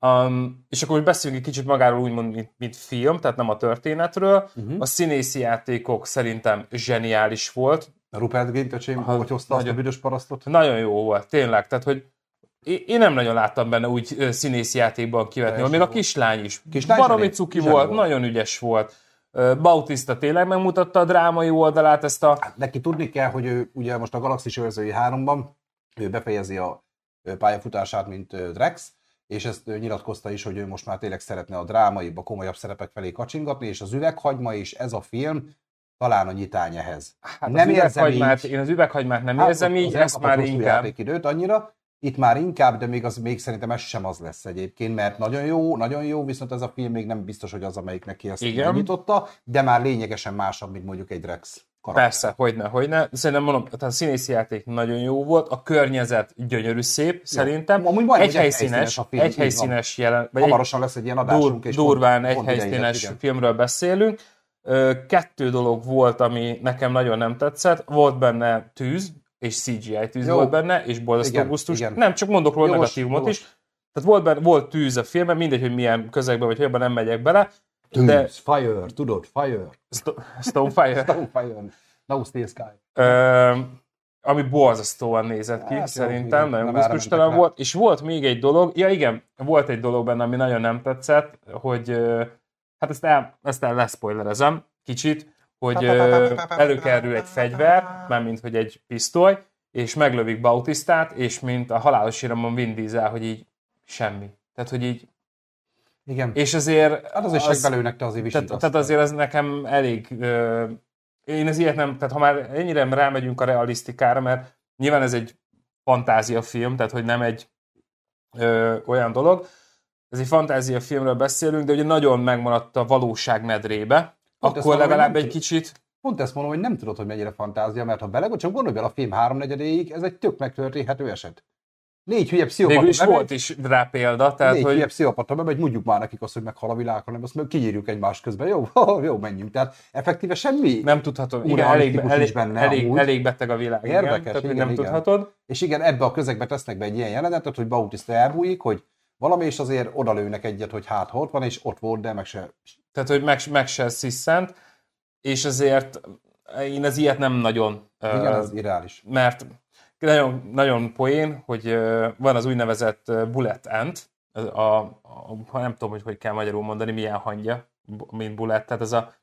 Um, és akkor hogy beszéljünk egy kicsit magáról úgymond, mint, mint film, tehát nem a történetről. Uh-huh. A színészi játékok szerintem zseniális volt. Rupert Grint öcsém, hogy hozta azt a nagyon- büdös parasztot. Nagyon jó volt, tényleg. Tehát, hogy én nem nagyon láttam benne úgy ö, színészi játékban kivetni, még a kislány is. Kislány Baromi cuki volt, volt. nagyon ügyes volt. Bautista tényleg megmutatta a drámai oldalát, ezt a... Hát neki tudni kell, hogy ő ugye most a Galaxis őrzői 3-ban ő befejezi a pályafutását, mint Drex, és ezt ő nyilatkozta is, hogy ő most már tényleg szeretne a drámaibb, a komolyabb szerepek felé kacsingatni, és az üveghagyma és ez a film talán a nyitány ehhez. Hát Nem az érzem így. én az üveghagymát nem Hát, érzem így, ezt elkapott már inkább. játékidőt annyira, itt már inkább, de még, az, még szerintem ez sem az lesz egyébként, mert nagyon jó, nagyon jó, viszont ez a film még nem biztos, hogy az, amelyik neki ezt Igen. nyitotta, de már lényegesen másabb, mint mondjuk egy Drex karakter. Persze, hogyne, hogyne. Szerintem mondom, tehát a színészi játék nagyon jó volt, a környezet gyönyörű szép, szerintem. Amúgy majdnem, egy hogy helyszínes, a film, egy helyszínes jelen, vagy Hamarosan lesz egy ilyen dur, adásunk, és durván pont- egy pont helyszínes filmről beszélünk. Kettő dolog volt, ami nekem nagyon nem tetszett. Volt benne tűz, és CGI tűz Jó. volt benne, és borzasztó gusztus. Nem, csak mondok róla Jogos, negatívumot jogos. is. Tehát volt, benne, volt tűz a filmben, mindegy, hogy milyen közegben, vagy hogyan nem megyek bele. De Tűz, fire, tudod, fire, Sto- Stonefire. fire, no steel sky. Ö, ami borzasztóan nézett ki, Hát jó, szerintem, igen, nagyon gusztustalan volt. És volt még egy dolog, ja igen, volt egy dolog benne, ami nagyon nem tetszett, hogy hát ezt el, ezt el leszpoilerezem kicsit, hogy előkerül egy fegyver, mármint hogy egy pisztoly, és meglövik Bautistát, és mint a halálos iramon Vin Diesel, hogy így semmi. Tehát, hogy így, Igen. és azért... Hát azért az, belőnek te azért tehát, visítasz. tehát azért ez nekem elég... Ö, én az ilyet nem... Tehát ha már ennyire rámegyünk a realisztikára, mert nyilván ez egy fantáziafilm, tehát hogy nem egy ö, olyan dolog. Ez egy fantáziafilmről beszélünk, de ugye nagyon megmaradt a valóság medrébe. Ezt Akkor valahogy legalább egy kicsit... Pont ezt mondom, hogy nem tudod, hogy mennyire fantázia, mert ha belegondolsz, csak gondolj bele a film háromnegyedéig, ez egy tök megtörténhető eset. Négy hülye pszichopata Végül is bemegy, volt is rá példa, tehát négy hogy... hülye pszichopata bemegy, mondjuk már nekik azt, hogy meghal a világ, hanem azt meg kinyírjuk egymás közben. Jó, jó, menjünk. Tehát effektíve semmi. Nem tudhatom. Igen, elég, elég, benne elég, amúgy. elég beteg a világ. igen, Érdekes, tehát, hogy igen, nem igen. tudhatod. És igen, ebbe a közegbe tesznek be egy ilyen jelenetet, hogy Bautista elbújik, hogy valami, és azért odalőnek egyet, hogy hát ott van, és ott volt, de meg se. Tehát, hogy meg, meg se sziszent, és azért én az ilyet nem nagyon... Igen, az irreális. mert nagyon, nagyon poén, hogy ö, van az úgynevezett bullet ant, a, a, a, nem tudom, hogy hogy kell magyarul mondani, milyen hangja, mint bullet, tehát ez a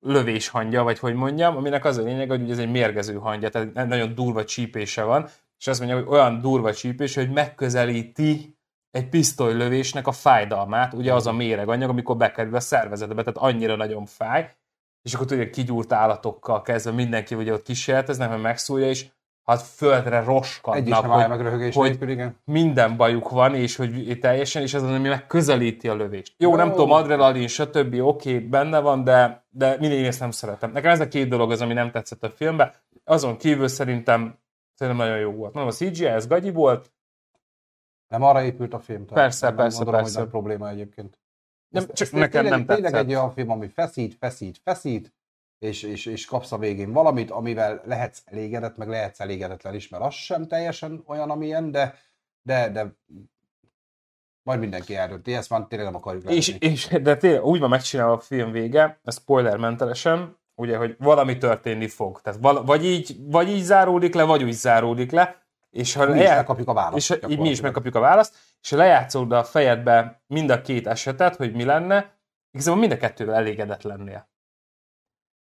lövés hangja, vagy hogy mondjam, aminek az a lényeg, hogy ez egy mérgező hangja, tehát nagyon durva csípése van, és azt mondja, hogy olyan durva csípés, hogy megközelíti egy pisztolylövésnek a fájdalmát, ugye az a méreganyag, amikor bekerül a szervezetbe, tehát annyira nagyon fáj, és akkor tudja, kigyúrt állatokkal kezdve mindenki ugye ott kísérleteznek, mert megszólja, és hát földre roskadnak, hogy meg hogy- nélkül, igen. minden bajuk van, és hogy teljesen, és ez az, ami megközelíti a lövést. Jó, Jó. nem tudom, adrenalin, stb. oké, okay, benne van, de, de mindig ezt nem szeretem. Nekem ez a két dolog az, ami nem tetszett a filmben. Azon kívül szerintem, szerintem nagyon jó volt. Mondom, a CGI, ez gagyi volt, Nem arra épült a film. tehát Persze, nem persze, gondolom, persze. hogy nagy probléma egyébként. nem, Ez- csak ez nekem tényleg, nem Tényleg tetszett. egy olyan film, ami feszít, feszít, feszít, és, és, és kapsz a végén valamit, amivel lehetsz elégedett, meg lehetsz elégedetlen is, mert az sem teljesen olyan, amilyen, de, de, de majd mindenki eldönti, ezt már tényleg nem akarjuk És, látni. és, de tényleg úgy van megcsinálva a film vége, ez spoilermentesen, ugye, hogy valami történni fog. Tehát val, vagy, így, vagy így záródik le, vagy úgy záródik le, és ha mi is lejár- megkapjuk a választ. és így mi is megkapjuk a választ, és ha lejátszod a fejedbe mind a két esetet, hogy mi lenne, igazából mind a kettővel elégedett lennél.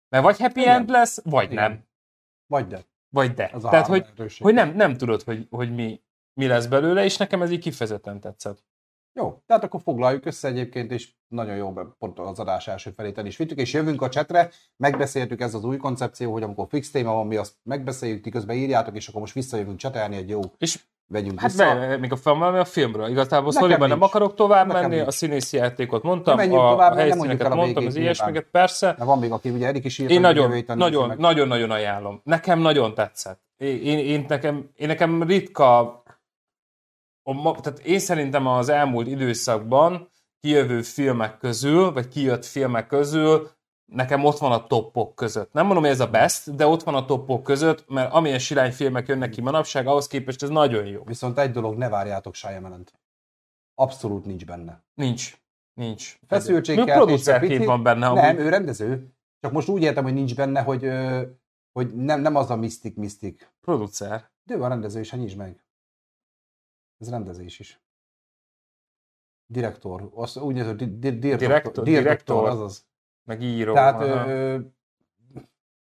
Mert vagy happy Igen. end lesz, vagy Igen. nem. Vagy de. Vagy de. Az Tehát, hogy, hogy nem, nem tudod, hogy, hogy mi, mi lesz belőle, és nekem ez így kifejezetten tetszett. Jó, tehát akkor foglaljuk össze egyébként, és nagyon jó, pont az adás első felét el is vittük, és jövünk a csetre, megbeszéltük ez az új koncepció, hogy amikor fix téma van, mi azt megbeszéljük, ti közben írjátok, és akkor most visszajövünk csetelni egy jó, És vegyünk hát vissza. be, még a film, a filmről. Igazából szóliban nem akarok tovább Nekem menni, nincs. a színészi játékot mondtam, Nem a, tovább, a nem helyszíneket el a mondtam, az ilyesmiket persze. Mert van még, aki ugye Erik is írt, Én nagyon, nagyon, meg. nagyon, nagyon ajánlom. Nekem nagyon tetszett. Én, én, én, nekem, én nekem ritka, a, tehát én szerintem az elmúlt időszakban kijövő filmek közül, vagy kijött filmek közül, nekem ott van a toppok között. Nem mondom, hogy ez a best, de ott van a toppok között, mert amilyen sirány filmek jönnek ki manapság, ahhoz képest ez nagyon jó. Viszont egy dolog, ne várjátok Shyamalan-t. Abszolút nincs benne. Nincs. Nincs. Feszültségkeltés, Még producerként van benne. Nem, amúgy. ő rendező. Csak most úgy értem, hogy nincs benne, hogy, hogy nem, nem az a misztik misztik. Producer. De ő a rendező is, hát nyisd meg. Ez rendezés is. Direktor. Az úgy néző, di, di, di, Direktor, direktor, azaz. Meg író. Tehát, ö, ö,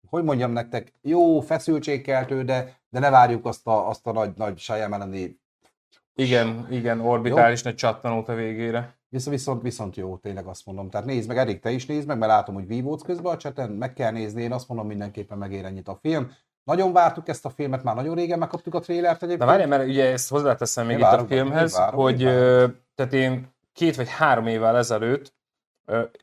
hogy mondjam nektek, jó, feszültségkeltő, de, de ne várjuk azt a, azt a nagy, nagy Shyamalan-i Igen, igen, orbitális nagy csattanót a végére. Viszont, viszont, viszont jó, tényleg azt mondom. Tehát nézd meg, Erik, te is nézd meg, mert látom, hogy vívódsz közben a cseten, meg kell nézni, én azt mondom, mindenképpen megér ennyit a film. Nagyon vártuk ezt a filmet, már nagyon régen megkaptuk a trélert egyébként. Na várjál, mert ugye ezt hozzáteszem még Én itt a várom, filmhez, várom, hogy ö, tehát én két vagy három évvel ezelőtt,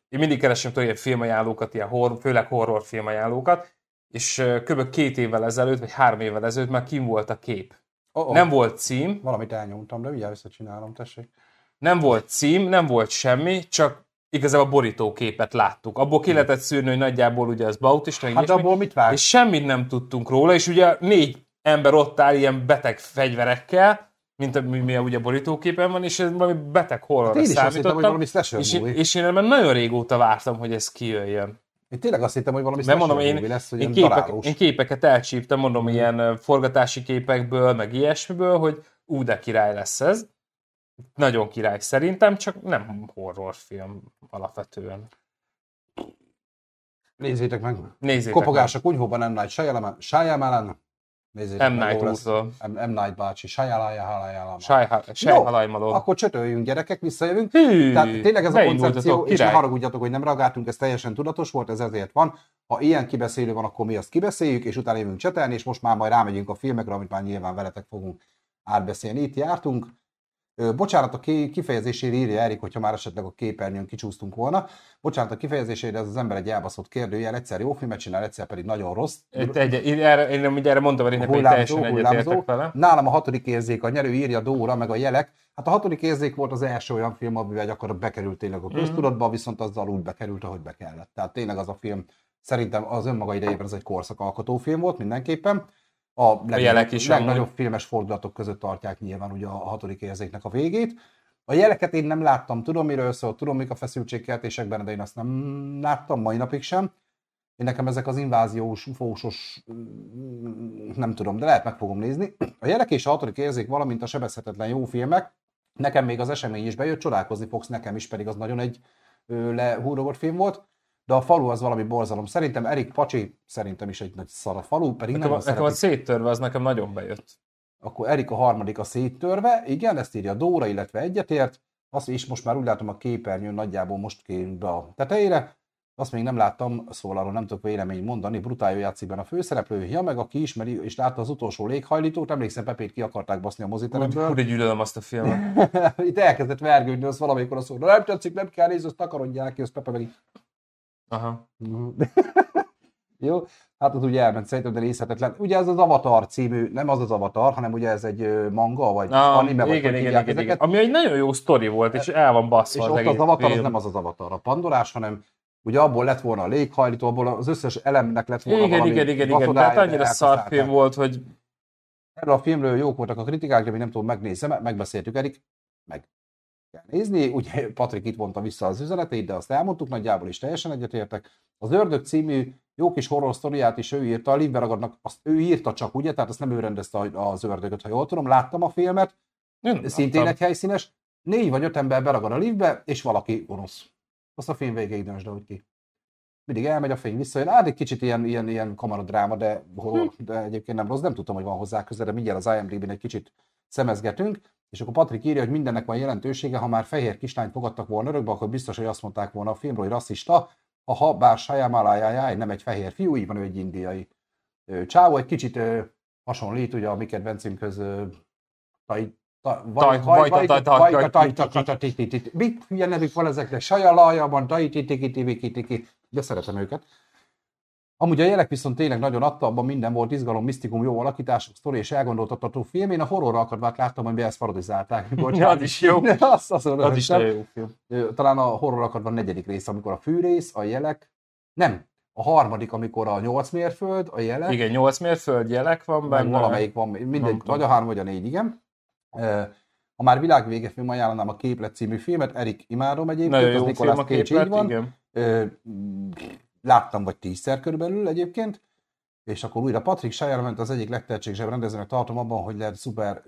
én mindig keresem ilyen filmajánlókat, ilyen horror, főleg horror filmajánlókat, és kb. két évvel ezelőtt, vagy három évvel ezelőtt már kim volt a kép. Oh, oh. Nem volt cím, Valamit elnyomtam, de ugye összecsinálom, tessék. nem volt cím, nem volt semmi, csak igazából borítóképet láttuk. Abból ki lehetett szűrni, hogy nagyjából ugye az Bautista, Hát abból mit vág? és semmit nem tudtunk róla, és ugye négy ember ott áll ilyen beteg fegyverekkel, mint ami mi ugye borítóképen van, és ez valami beteg horrorra Hát én is azt hittem, számítottam. hogy valami és, én, és én ebben nagyon régóta vártam, hogy ez kijöjjön. Én tényleg azt hittem, hogy valami Mert mondom, én, lesz, hogy én, ilyen képek, darálós. én képeket elcsíptem, mondom, ilyen ö, forgatási képekből, meg ilyesmiből, hogy ú, de király lesz ez. Nagyon király szerintem, csak nem horrorfilm alapvetően. Nézzétek meg. Nézzétek Kopogás a kunyhóban M. Night Shyamalan. Shyamalan. Nézzétek M. meg, Night úrtól. M. M. Night bácsi. Shyamalan, Shyamalan. meg. Sajhalajmalom. Akkor csötöljünk gyerekek, visszajövünk. Hű, Tehát tényleg ez a koncepció, és ne haragudjatok, hogy nem reagáltunk, ez teljesen tudatos volt, ez ezért van. Ha ilyen kibeszélő van, akkor mi azt kibeszéljük, és utána jövünk csetelni, és most már majd rámegyünk a filmekre, amit már nyilván veletek fogunk átbeszélni. Itt jártunk. Bocsánat a ki- kifejezésére írja Erik, hogyha már esetleg a képernyőn kicsúsztunk volna. Bocsánat a kifejezésére, ez az ember egy elbaszott kérdőjel, egyszer jó filmet csinál, egyszer pedig nagyon rossz. Itt egy, én, erre, én nem erre mondtam, hogy teljesen egyetértek vele. Nálam a hatodik érzék a nyerő, írja Dóra, meg a jelek. Hát a hatodik érzék volt az első olyan film, amivel gyakorlatilag bekerült tényleg Mhm. a köztudatba, viszont azzal úgy bekerült, ahogy be kellett. Tehát tényleg az a film szerintem az önmaga idejében az egy korszakalkotó film volt mindenképpen. A, legnagyobb, jelek is legnagyobb amúgy. filmes fordulatok között tartják nyilván ugye a hatodik érzéknek a végét. A jeleket én nem láttam, tudom miről szól, tudom mik a feszültségkeltésekben, de én azt nem láttam mai napig sem. Én nekem ezek az inváziós, ufósos, mm, nem tudom, de lehet meg fogom nézni. A jelek és a hatodik érzék, valamint a sebezhetetlen jó filmek, nekem még az esemény is bejött, csodálkozni fogsz nekem is, pedig az nagyon egy lehúrogott film volt, de a falu az valami borzalom. Szerintem Erik Pacsi szerintem is egy nagy szar a falu, pedig Nekem, nagyon a- nekem a széttörve az nekem nagyon bejött. Akkor Erik a harmadik a széttörve, igen, ezt írja Dóra, illetve egyetért. Azt is most már úgy látom a képernyőn nagyjából most kén be a tetejére. Azt még nem láttam, szóval arról nem tudok véleményt mondani. Brutál jó játszik benne a főszereplő. Ja, meg aki ismeri és látta az utolsó léghajlítót, emlékszem, Pepét ki akarták baszni a moziteremből. Hú, de gyűlölöm azt a filmet. Itt elkezdett vergődni, az valamikor azt mondta, nem tetszik, nem kell nézni, azt takarodják ki, az Pepe meg így. Aha. Jó, hát az ugye elment szerintem, de nézhetetlen. Ugye ez az Avatar című, nem az az Avatar, hanem ugye ez egy manga, vagy Ah, anime, vagy igen, igen, igen, igen. Ami egy nagyon jó sztori volt, és el van baszva És az ott az Avatar az film. nem az az Avatar, a Pandorás, hanem ugye abból lett volna a léghajlító, abból az összes elemnek lett volna Igen, valami igen, igen, igen. Tehát annyira elkaszálták. szar film volt, hogy Erről a filmről jók voltak a kritikák, de még nem tudom, megnézem, megbeszéltük, Erik, meg kell nézni. Ugye Patrik itt mondta vissza az üzenetét, de azt elmondtuk, nagyjából is teljesen egyetértek. Az Ördög című jó kis horror sztoriát is ő írta, a Ragadnak, azt ő írta csak, ugye, tehát azt nem ő rendezte az ördögöt, ha jól tudom. Láttam a filmet, én szintén láttam. egy helyszínes. Négy vagy öt ember beragad a liftbe, és valaki gonosz. Azt a film végéig döntsd, hogy ki. Mindig elmegy a fény, visszajön. Hát egy kicsit ilyen, ilyen, ilyen kamaradráma, de, horror, de egyébként nem rossz. Nem tudtam, hogy van hozzá köze, de mindjárt az IMDb-n egy kicsit szemezgetünk. És akkor Patrik írja, hogy mindennek van jelentősége, ha már fehér kislányt fogadtak volna örökbe, akkor biztos, hogy azt mondták volna a filmről, hogy rasszista, ha bár Sajámálájájáj nem egy fehér fiú, így van, ő egy indiai. Csávó, egy kicsit hasonlít ugye a mi kedvencünkhöz, Mit? Milyen nevük van ezeknek? Sajalajában, tajtitikitiviki, de szeretem őket. Amúgy a jelek viszont tényleg nagyon adta, abban minden volt, izgalom, misztikum, jó alakítások, sztori és elgondoltatható film. Én a horror akadvát láttam, amiben ezt parodizálták. Ja, az is jó. az, az, az, az is jó film. Talán a horror akadban negyedik rész, amikor a fűrész, a jelek, nem, a harmadik, amikor a nyolc mérföld, a jelek. Igen, nyolc mérföld, jelek van benne. valamelyik van, mindegy, vagy a három, vagy a négy, igen. Ha már világvége film, ajánlanám a Képlet című filmet, Erik imádom egyébként, Nagyon jó az film a képlet, van. Igen. Láttam vagy tízszer körülbelül egyébként, és akkor újra Patrick Shire ment az egyik legtehetségesebb rendezőnek tartom abban, hogy lehet szuper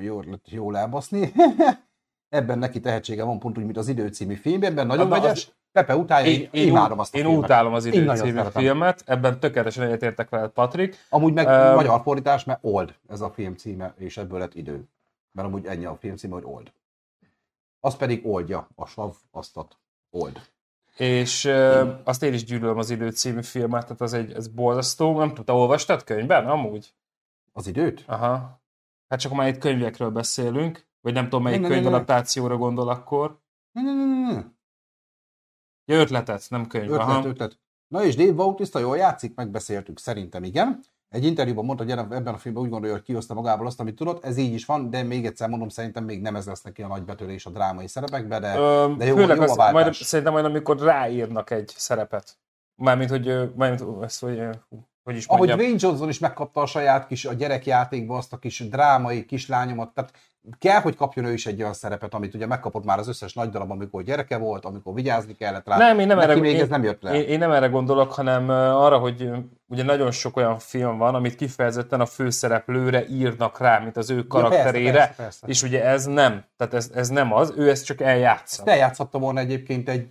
jó, jól elbaszni. Ebben neki tehetsége van, pont úgy, mint az Idő című filmben, ebben nagyon vegyes. Az... Pepe utálja, én, én, imádom azt a Én filmet. utálom az Idő című filmet, ebben tökéletesen egyetértek veled, Patrik. Amúgy meg um, magyar fordítás, mert Old ez a film címe, és ebből lett Idő. Mert amúgy ennyi a film címe, hogy Old. Az pedig oldja a sav, asztat. Old. És uh, azt én is gyűlölöm az Idő című filmet, tehát az egy ez borzasztó. Nem tudta, olvastad könyvben amúgy? Az időt? Aha. Hát csak már itt könyvekről beszélünk, vagy nem tudom, melyik könyvadaptációra gondol akkor. Ne, ne, ne, ne. Ja, ötletet, nem könyv. Ötlet, aha. ötlet. Na és Dave Bautista jól játszik, megbeszéltük, szerintem igen. Egy interjúban mondta, hogy ebben a filmben úgy gondolja, hogy kihozta magából azt, amit tudott. Ez így is van, de még egyszer mondom, szerintem még nem ez lesz neki a nagy betörés a drámai szerepekbe, de, Ö, de jó, jó az, a majd, Szerintem majd, amikor ráírnak egy szerepet. Mármint, hogy, mármint, ezt, hogy, hogy is mondjam. Ahogy Wayne Johnson is megkapta a saját kis a gyerekjátékba azt a kis drámai kislányomat, tehát kell, hogy kapjon ő is egy olyan szerepet, amit ugye megkapott már az összes nagy darab, amikor gyereke volt, amikor vigyázni kellett rá. Nem, én nem, erre, még én, ez nem jött le. Én, én, nem erre gondolok, hanem arra, hogy ugye nagyon sok olyan film van, amit kifejezetten a főszereplőre írnak rá, mint az ő karakterére, ja, persze, persze, persze. és ugye ez nem, tehát ez, ez nem az, ő ezt csak eljátsza. eljátszhatta volna egyébként egy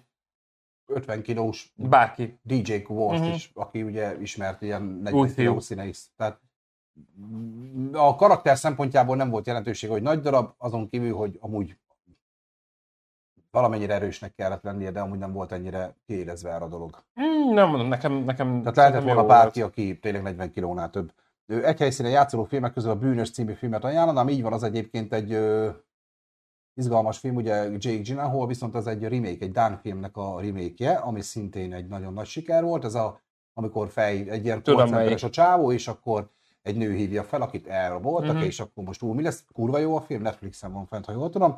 50 kilós Bárki. DJ Kuvost uh-huh. is, aki ugye ismert ilyen 40 kiló színész. Tehát a karakter szempontjából nem volt jelentőség, hogy nagy darab, azon kívül, hogy amúgy valamennyire erősnek kellett lennie, de amúgy nem volt ennyire kiélezve erre a dolog. Mm, nem mondom, nekem, nekem Tehát lehetett volna bárki, aki tényleg 40 kilónál több. Ő egy helyszínen játszoló filmek közül a Bűnös című filmet ajánlanám, így van az egyébként egy izgalmas film, ugye Jake Gyllenhaal, viszont az egy remake, egy Dán filmnek a remake ami szintén egy nagyon nagy siker volt, ez a, amikor fej, egy ilyen a csávó, és akkor egy nő hívja fel, akit elraboltak, mm-hmm. és akkor most úr, mi lesz? Kurva jó a film, Netflixen van fent, ha jól tudom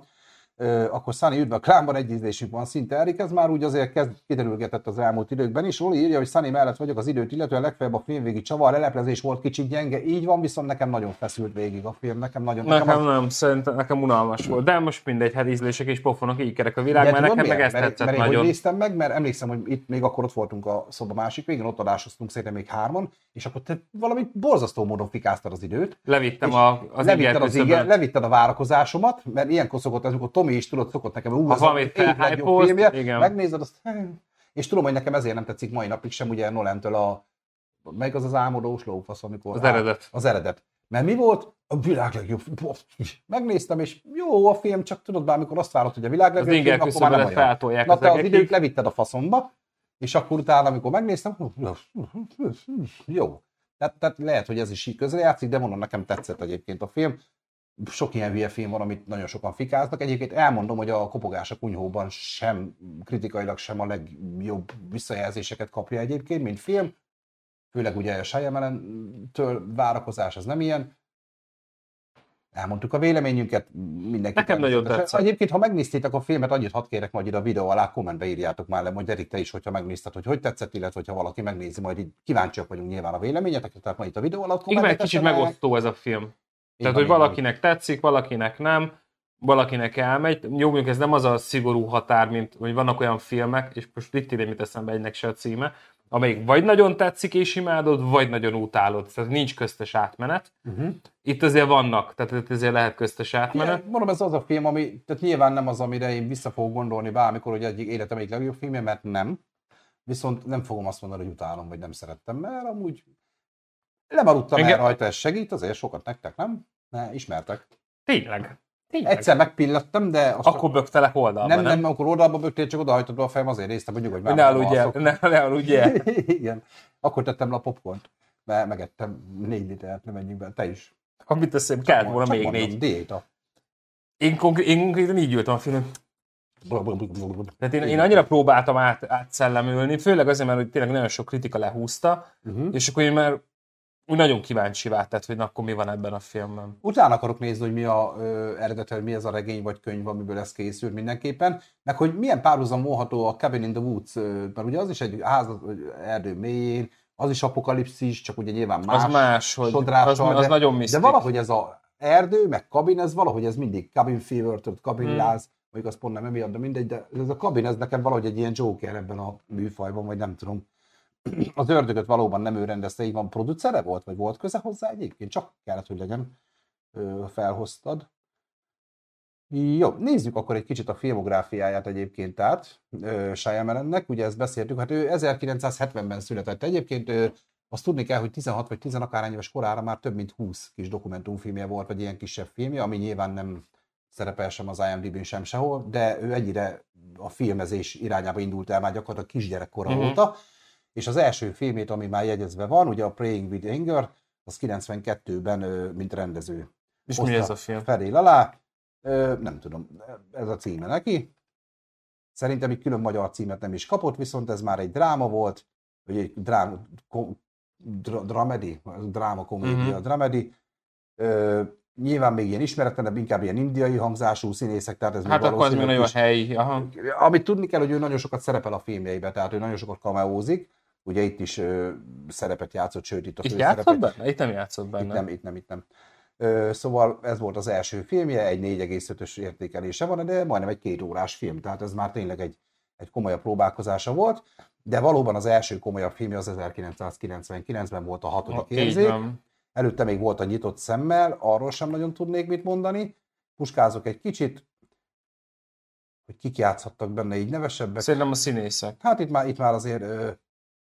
akkor Sunny üdv a klámban egy ízlésünk van szinte Erik, ez már úgy azért kezd, kiderülgetett az elmúlt időkben is. Roli írja, hogy Sunny mellett vagyok az időt, illetően legfeljebb a filmvégi csavar, leleplezés volt kicsit gyenge, így van, viszont nekem nagyon feszült végig a film, nekem nagyon... Nekem, nekem az... nem, szerintem nekem unalmas volt, de most mindegy, hát ízlések és pofonok, így kerek a világ, mert nekem meg ezt mert, tetszett mert nagyon. Én néztem meg, mert emlékszem, hogy itt még akkor ott voltunk a szoba másik végén, ott adásoztunk szerintem még hárman, és akkor te valami borzasztó módon fikáztad az időt. Levittem a, az levitted, az igen, levitted a várakozásomat, mert ilyenkor szokott, amikor Tomi is tudott, szokott nekem, ú, ha ez a legjobb filmje, igen. megnézed azt, és tudom, hogy nekem ezért nem tetszik mai napig sem, ugye Nolentől a, meg az az álmodós lófasz, amikor... Az eredet. Az eredet. Mert mi volt? A világ legjobb. Megnéztem, és jó a film, csak tudod, bármikor azt várod, hogy a világ legjobb film, akkor már nem olyan. Na, te az időt levitted a faszomba, és akkor utána, amikor megnéztem, jó. Tehát, tehát lehet, hogy ez is így közrejátszik, de mondom, nekem tetszett egyébként a film sok ilyen hülye film van, amit nagyon sokan fikáznak. Egyébként elmondom, hogy a kopogás a kunyhóban sem kritikailag sem a legjobb visszajelzéseket kapja egyébként, mint film. Főleg ugye a Shyamalan-től várakozás az nem ilyen. Elmondtuk a véleményünket, mindenki. Nekem nagyon tetszett. Egyébként, ha megnéztétek a filmet, annyit hadd kérek majd ide a videó alá, kommentbe írjátok már le, majd Erik, te is, hogyha megnézted, hogy hogy tetszett, illetve hogyha valaki megnézi, majd így kíváncsiak vagyunk nyilván a véleményetekre, tehát majd itt a videó alatt Igen, egy kicsit megosztó ez a film. Tehát, hogy valakinek tetszik, valakinek nem, valakinek elmegy. Jó, mondjuk ez nem az a szigorú határ, mint hogy vannak olyan filmek, és most itt ide mit eszembe egynek se a címe, amelyik vagy nagyon tetszik és imádod, vagy nagyon utálod. Tehát nincs köztes átmenet. Uh-huh. Itt azért vannak, tehát itt azért lehet köztes átmenet. Igen, mondom, ez az a film, ami, tehát nyilván nem az, amire én vissza fogok gondolni bármikor, hogy egyik életem egyik legjobb filmje, mert nem. Viszont nem fogom azt mondani, hogy utálom, vagy nem szerettem, mert amúgy lemarudtam Engem... el rajta, ez segít, azért sokat nektek, nem? Ne, ismertek. Tényleg. Tényleg. Egyszer megpillettem, de azt Akkor böktelek oldalba, nem, nem? nem, akkor oldalba bögtél, csak odahajtad be a fejem, azért néztem, hogy nyugodj már. Ne aludj el, ne, ne aludj el. Igen. Akkor tettem le a popcornt. Mert megettem négy litert, nem menjünk be. Te is. Amit teszem, kellett volna Csak még mondom, négy. Diéta. Én, konkrét, én konkrétan így ültem a film. Tehát én, én annyira próbáltam át, átszellemülni, főleg azért, mert hogy tényleg nagyon sok kritika lehúzta, Uh-huh. és akkor én már úgy nagyon kíváncsi váltett, hogy na, akkor mi van ebben a filmben. Utána akarok nézni, hogy mi a ö, eredete, hogy mi ez a regény vagy könyv, amiből ez készült mindenképpen, meg hogy milyen párhuzam volható a Cabin in the Woods, ö, mert ugye az is egy ház erdő mélyén, az is apokalipszis, csak ugye nyilván más. Az más, hogy az, az de- nagyon De misztik. valahogy ez a erdő, meg kabin, ez valahogy ez mindig cabin fever, tudod, cabin Hmm. láz, mondjuk az pont nem emiatt, de mindegy, de ez a kabin, ez nekem valahogy egy ilyen Joker ebben a műfajban, vagy nem tudom. Az ördögöt valóban nem ő rendezte, így van, producere volt, vagy volt köze hozzá egyébként? Csak kellett, hogy legyen, felhoztad. Jó, nézzük akkor egy kicsit a filmográfiáját egyébként át Shyamalannek, ugye ezt beszéltük, hát ő 1970-ben született egyébként, ő, azt tudni kell, hogy 16 vagy 10 akárhány éves korára már több mint 20 kis dokumentumfilmje volt, vagy ilyen kisebb filmje, ami nyilván nem szerepel sem az IMDb-n sem sehol, de ő egyre a filmezés irányába indult el már gyakorlatilag kisgyerekkora Mhm. uh-huh. óta, és az első filmét, ami már jegyezve van, ugye a Praying with Anger, az 92-ben, ö, mint rendező. És mi ez a film? Felél alá. Nem tudom, ez a címe neki. Szerintem egy külön magyar címet nem is kapott, viszont ez már egy dráma volt, vagy egy drám, kom, dra, dramedy, dráma, komédia, Mhm. uh-huh. dramedy. Ö, nyilván még ilyen ismeretlenebb, inkább ilyen indiai hangzású színészek, tehát ez Hát akkor az még nagyon helyi. Aha. amit tudni kell, hogy ő nagyon sokat szerepel a filmjeiben, tehát ő nagyon sokat kameózik. Ugye itt is ö, szerepet játszott, sőt itt a Itt játszott benne? Itt nem játszott benne. itt nem, itt nem, itt nem. Ö, szóval ez volt az első filmje, egy 4,5-ös értékelése van, de majdnem egy két órás film, tehát ez már tényleg egy, egy komolyabb próbálkozása volt, de valóban az első komolyabb filmje az 1999-ben volt a hatodik Ha, érzék. van. Előtte még volt a nyitott szemmel, arról sem nagyon tudnék mit mondani. Puskázok egy kicsit, hogy kik játszhattak benne így nevesebbek. Szerintem a színészek. Hát itt már, itt már azért ö,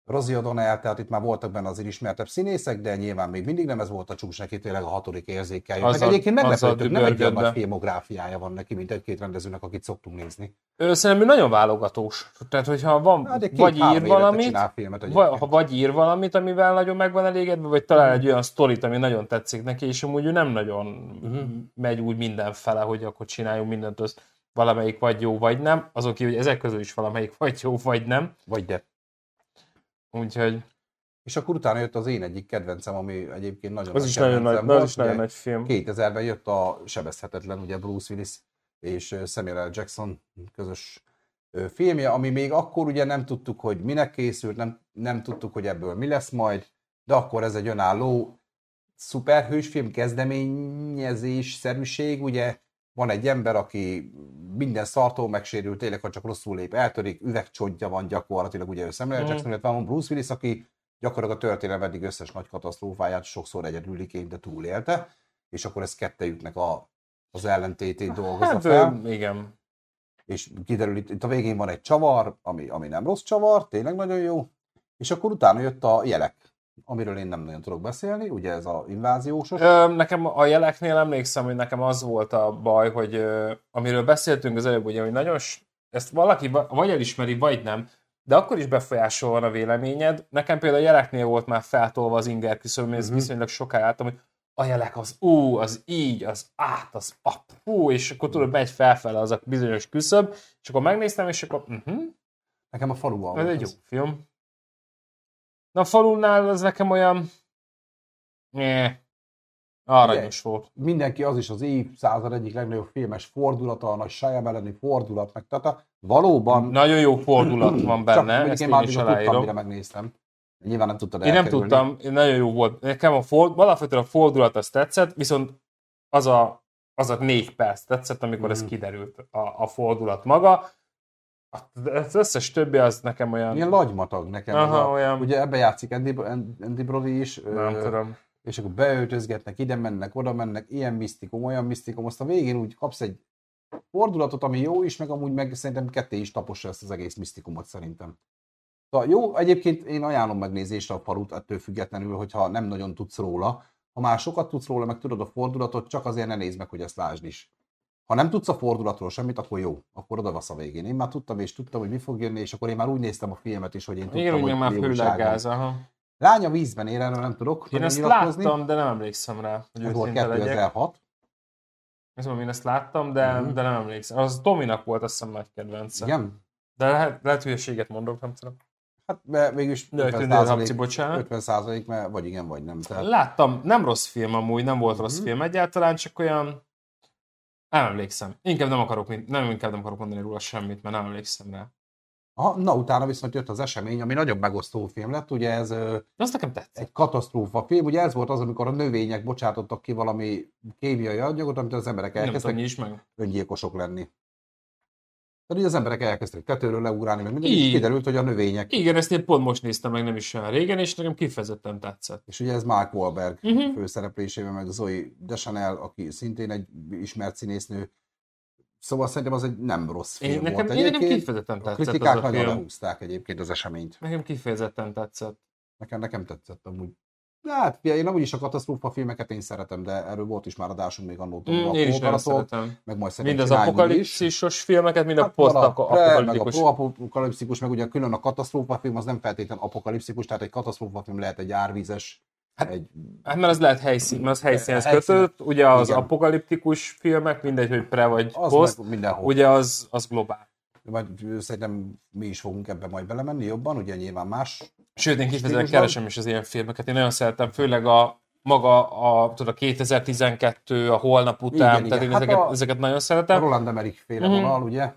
Rosie O'Donnell, tehát itt már voltak benne azért ismertebb színészek, de nyilván még mindig nem ez volt a csúcs neki, tényleg a hatodik érzékel. Meg egyébként meglepődtök, nem egy olyan nagy filmográfiája van neki, mint egy-két rendezőnek, akit szoktunk nézni. Ő szerintem ő nagyon válogatós. Tehát, hogyha van, Hát vagy ír valamit, filmet vagy, ha vagy ír valamit, amivel nagyon meg van elégedve, vagy talál egy olyan sztorit, ami nagyon tetszik neki, és amúgy ő nem nagyon Mhm. megy úgy mindenfele, hogy akkor csináljunk mindent, az valamelyik vagy jó, vagy nem. Azon kívül, hogy ezek közül is valamelyik vagy jó, vagy nem. Vagy de. Úgyhogy És akkor utána jött az én egyik kedvencem, ami egyébként nagyon az nagy is nagyon nagy, kedvencem az is nagyon nagy film. 2000-ben jött a Sebezhetetlen, ugye Bruce Willis és Samuel L. Jackson közös filmje, ami még akkor ugye nem tudtuk, hogy minek készült, nem, nem tudtuk, hogy ebből mi lesz majd, de akkor ez egy önálló szuperhősfilm kezdeményezés szerűség, ugye van egy ember, aki minden szartól megsérült, tényleg, ha csak rosszul lép, eltörik, üvegcsontja van gyakorlatilag, ugye ő Samuel L. Mhm. Jackson, illetve van Bruce Willis, aki gyakorlatilag a történelem eddig összes nagy katasztrófáját sokszor egyedüliként, de túlélte, és akkor ez kettejüknek a, az ellentétét dolgozza Hát, fel ö, igen. és kiderül, itt, itt a végén van egy csavar, ami, ami nem rossz csavar, tényleg nagyon jó, és akkor utána jött a jelek, amiről én nem nagyon tudok beszélni, ugye ez a inváziósos. Ö, nekem a jeleknél emlékszem, hogy nekem az volt a baj, hogy ö, amiről beszéltünk az előbb, ugye, hogy nagyon, ezt valaki va- vagy elismeri, vagy nem, de akkor is befolyásol van a véleményed. Nekem például a jeleknél volt már feltolva az inger küszöb, ez Mhm. viszonylag soká álltam, hogy a jelek az ú, az így, az át, az a fú, és akkor tudod, megy felfele az a bizonyos küszöb, és akkor megnéztem, és akkor uh-huh, Nekem a faluval ez egy jó film. Na a falunál az nekem olyan... Nyeh. Aranyos volt. Mindenki az is az évszázad egyik legnagyobb filmes fordulata, a nagy Shyamalan-i fordulat, meg tata. Valóban, Nagyon jó fordulat van benne, mondjuk ezt én én is tudtam, aláírom. mire megnéztem. Nyilván nem tudtad Én nem elkerülni. tudtam, én nagyon jó volt. Nekem a for, alapvetően a fordulat az tetszett, viszont az a, az a négy perc tetszett, amikor ez Mhm. kiderült a, a fordulat maga. Az összes többi az nekem olyan... Ilyen lagymatag nekem. Aha, a, olyan- Ugye ebbe játszik Andy, Andy Brody is. nem ö, tudom. és akkor beöltözgetnek, ide mennek, oda mennek, ilyen misztikum, olyan misztikum, azt a végén úgy kapsz egy fordulatot, ami jó is, meg amúgy meg szerintem ketté is tapossa ezt az egész misztikumot szerintem. Szóval jó, egyébként én ajánlom megnézésre a palut, ettől függetlenül, hogyha nem nagyon tudsz róla. Ha már sokat tudsz róla, meg tudod a fordulatot, csak azért ne nézd meg, hogy ezt lásd is. Ha nem tudsz a fordulatról semmit, akkor jó, akkor odavasz a végén. Én már tudtam, és tudtam, hogy mi fog jönni, és akkor én már úgy néztem a filmet is, hogy én tudtam, Igen, hogy már mi főleg újság van. gáz, aha. Lánya vízben ér, erről nem tudok. Én ezt nyilatkozni. láttam, de nem emlékszem rá, hogy Ez volt őszinte legyek. 2006. Ezt mondom, én ezt láttam, de, Mhm. de nem emlékszem. Az Tominak volt azt hiszem nagy kedvence. Igen? De lehet, lehet hülyeséget mondok, nem tudom. Hát mert De 50 tündérhabci, százalék, bocsánat. 50 százalék, mert vagy igen, vagy nem. Tehát Láttam, nem rossz film amúgy, nem volt rossz Mhm. film egyáltalán, csak olyan... Nem emlékszem. Inkább nem akarok, nem, inkább nem akarok mondani róla semmit, mert nem emlékszem rá. Aha, na utána viszont jött az esemény, ami nagyobb megosztó film lett, ugye ez azt nekem tetszett. egy katasztrófa film, ugye ez volt az, amikor a növények bocsátottak ki valami kémiai anyagot, amit az emberek Nem tudom, elkezdtek meg. öngyilkosok lenni. Tehát ugye az emberek elkezdtek tetőről leugrálni, meg minden, és Így. kiderült, hogy a növények. Igen, ezt én pont most néztem meg nem is olyan régen, és nekem kifejezetten tetszett. És ugye ez Mark Wahlberg Mhm. főszereplésével, meg Zoe Deschanel, aki szintén egy ismert színésznő. Szóval szerintem az egy nem rossz film Én, nekem, volt én nekem kifejezetten A tetszett kritikák az a nagyon film. lehúzták egyébként az eseményt. Nekem kifejezetten tetszett. Nekem, nekem tetszett amúgy. De Hát, figyelj, én amúgy is a katasztrófa filmeket én szeretem, de erről volt is már adásunk még annól Mm, én is nagyon Apokalasszok, szeretem. meg majd Mind az apokalipszisos filmeket, mind a Hát van a pre, meg a proapokalipszikus, meg ugye külön a katasztrófa film, az nem feltétlenül apokalipszikus, tehát egy katasztrófa film lehet egy árvízes, Hát, egy Hát mert az lehet helyszín, mert az helyszínhez Helyszín. kötött, ugye az Igen. apokaliptikus filmek, mindegy, hogy pre vagy az poszt, mindenhol. ugye az, az globál. Majd szerintem mi is fogunk ebbe majd belemenni jobban, ugye nyilván más. Sőt, én kifejezetten keresem is az ilyen filmeket. Én nagyon szeretem, főleg a maga a, tudod, a 2012, a holnap után, Igen, tehát igen. én Hát ezeket, a- ezeket nagyon A szeretem. Roland Emmerich féle Mhm. vonal, ugye?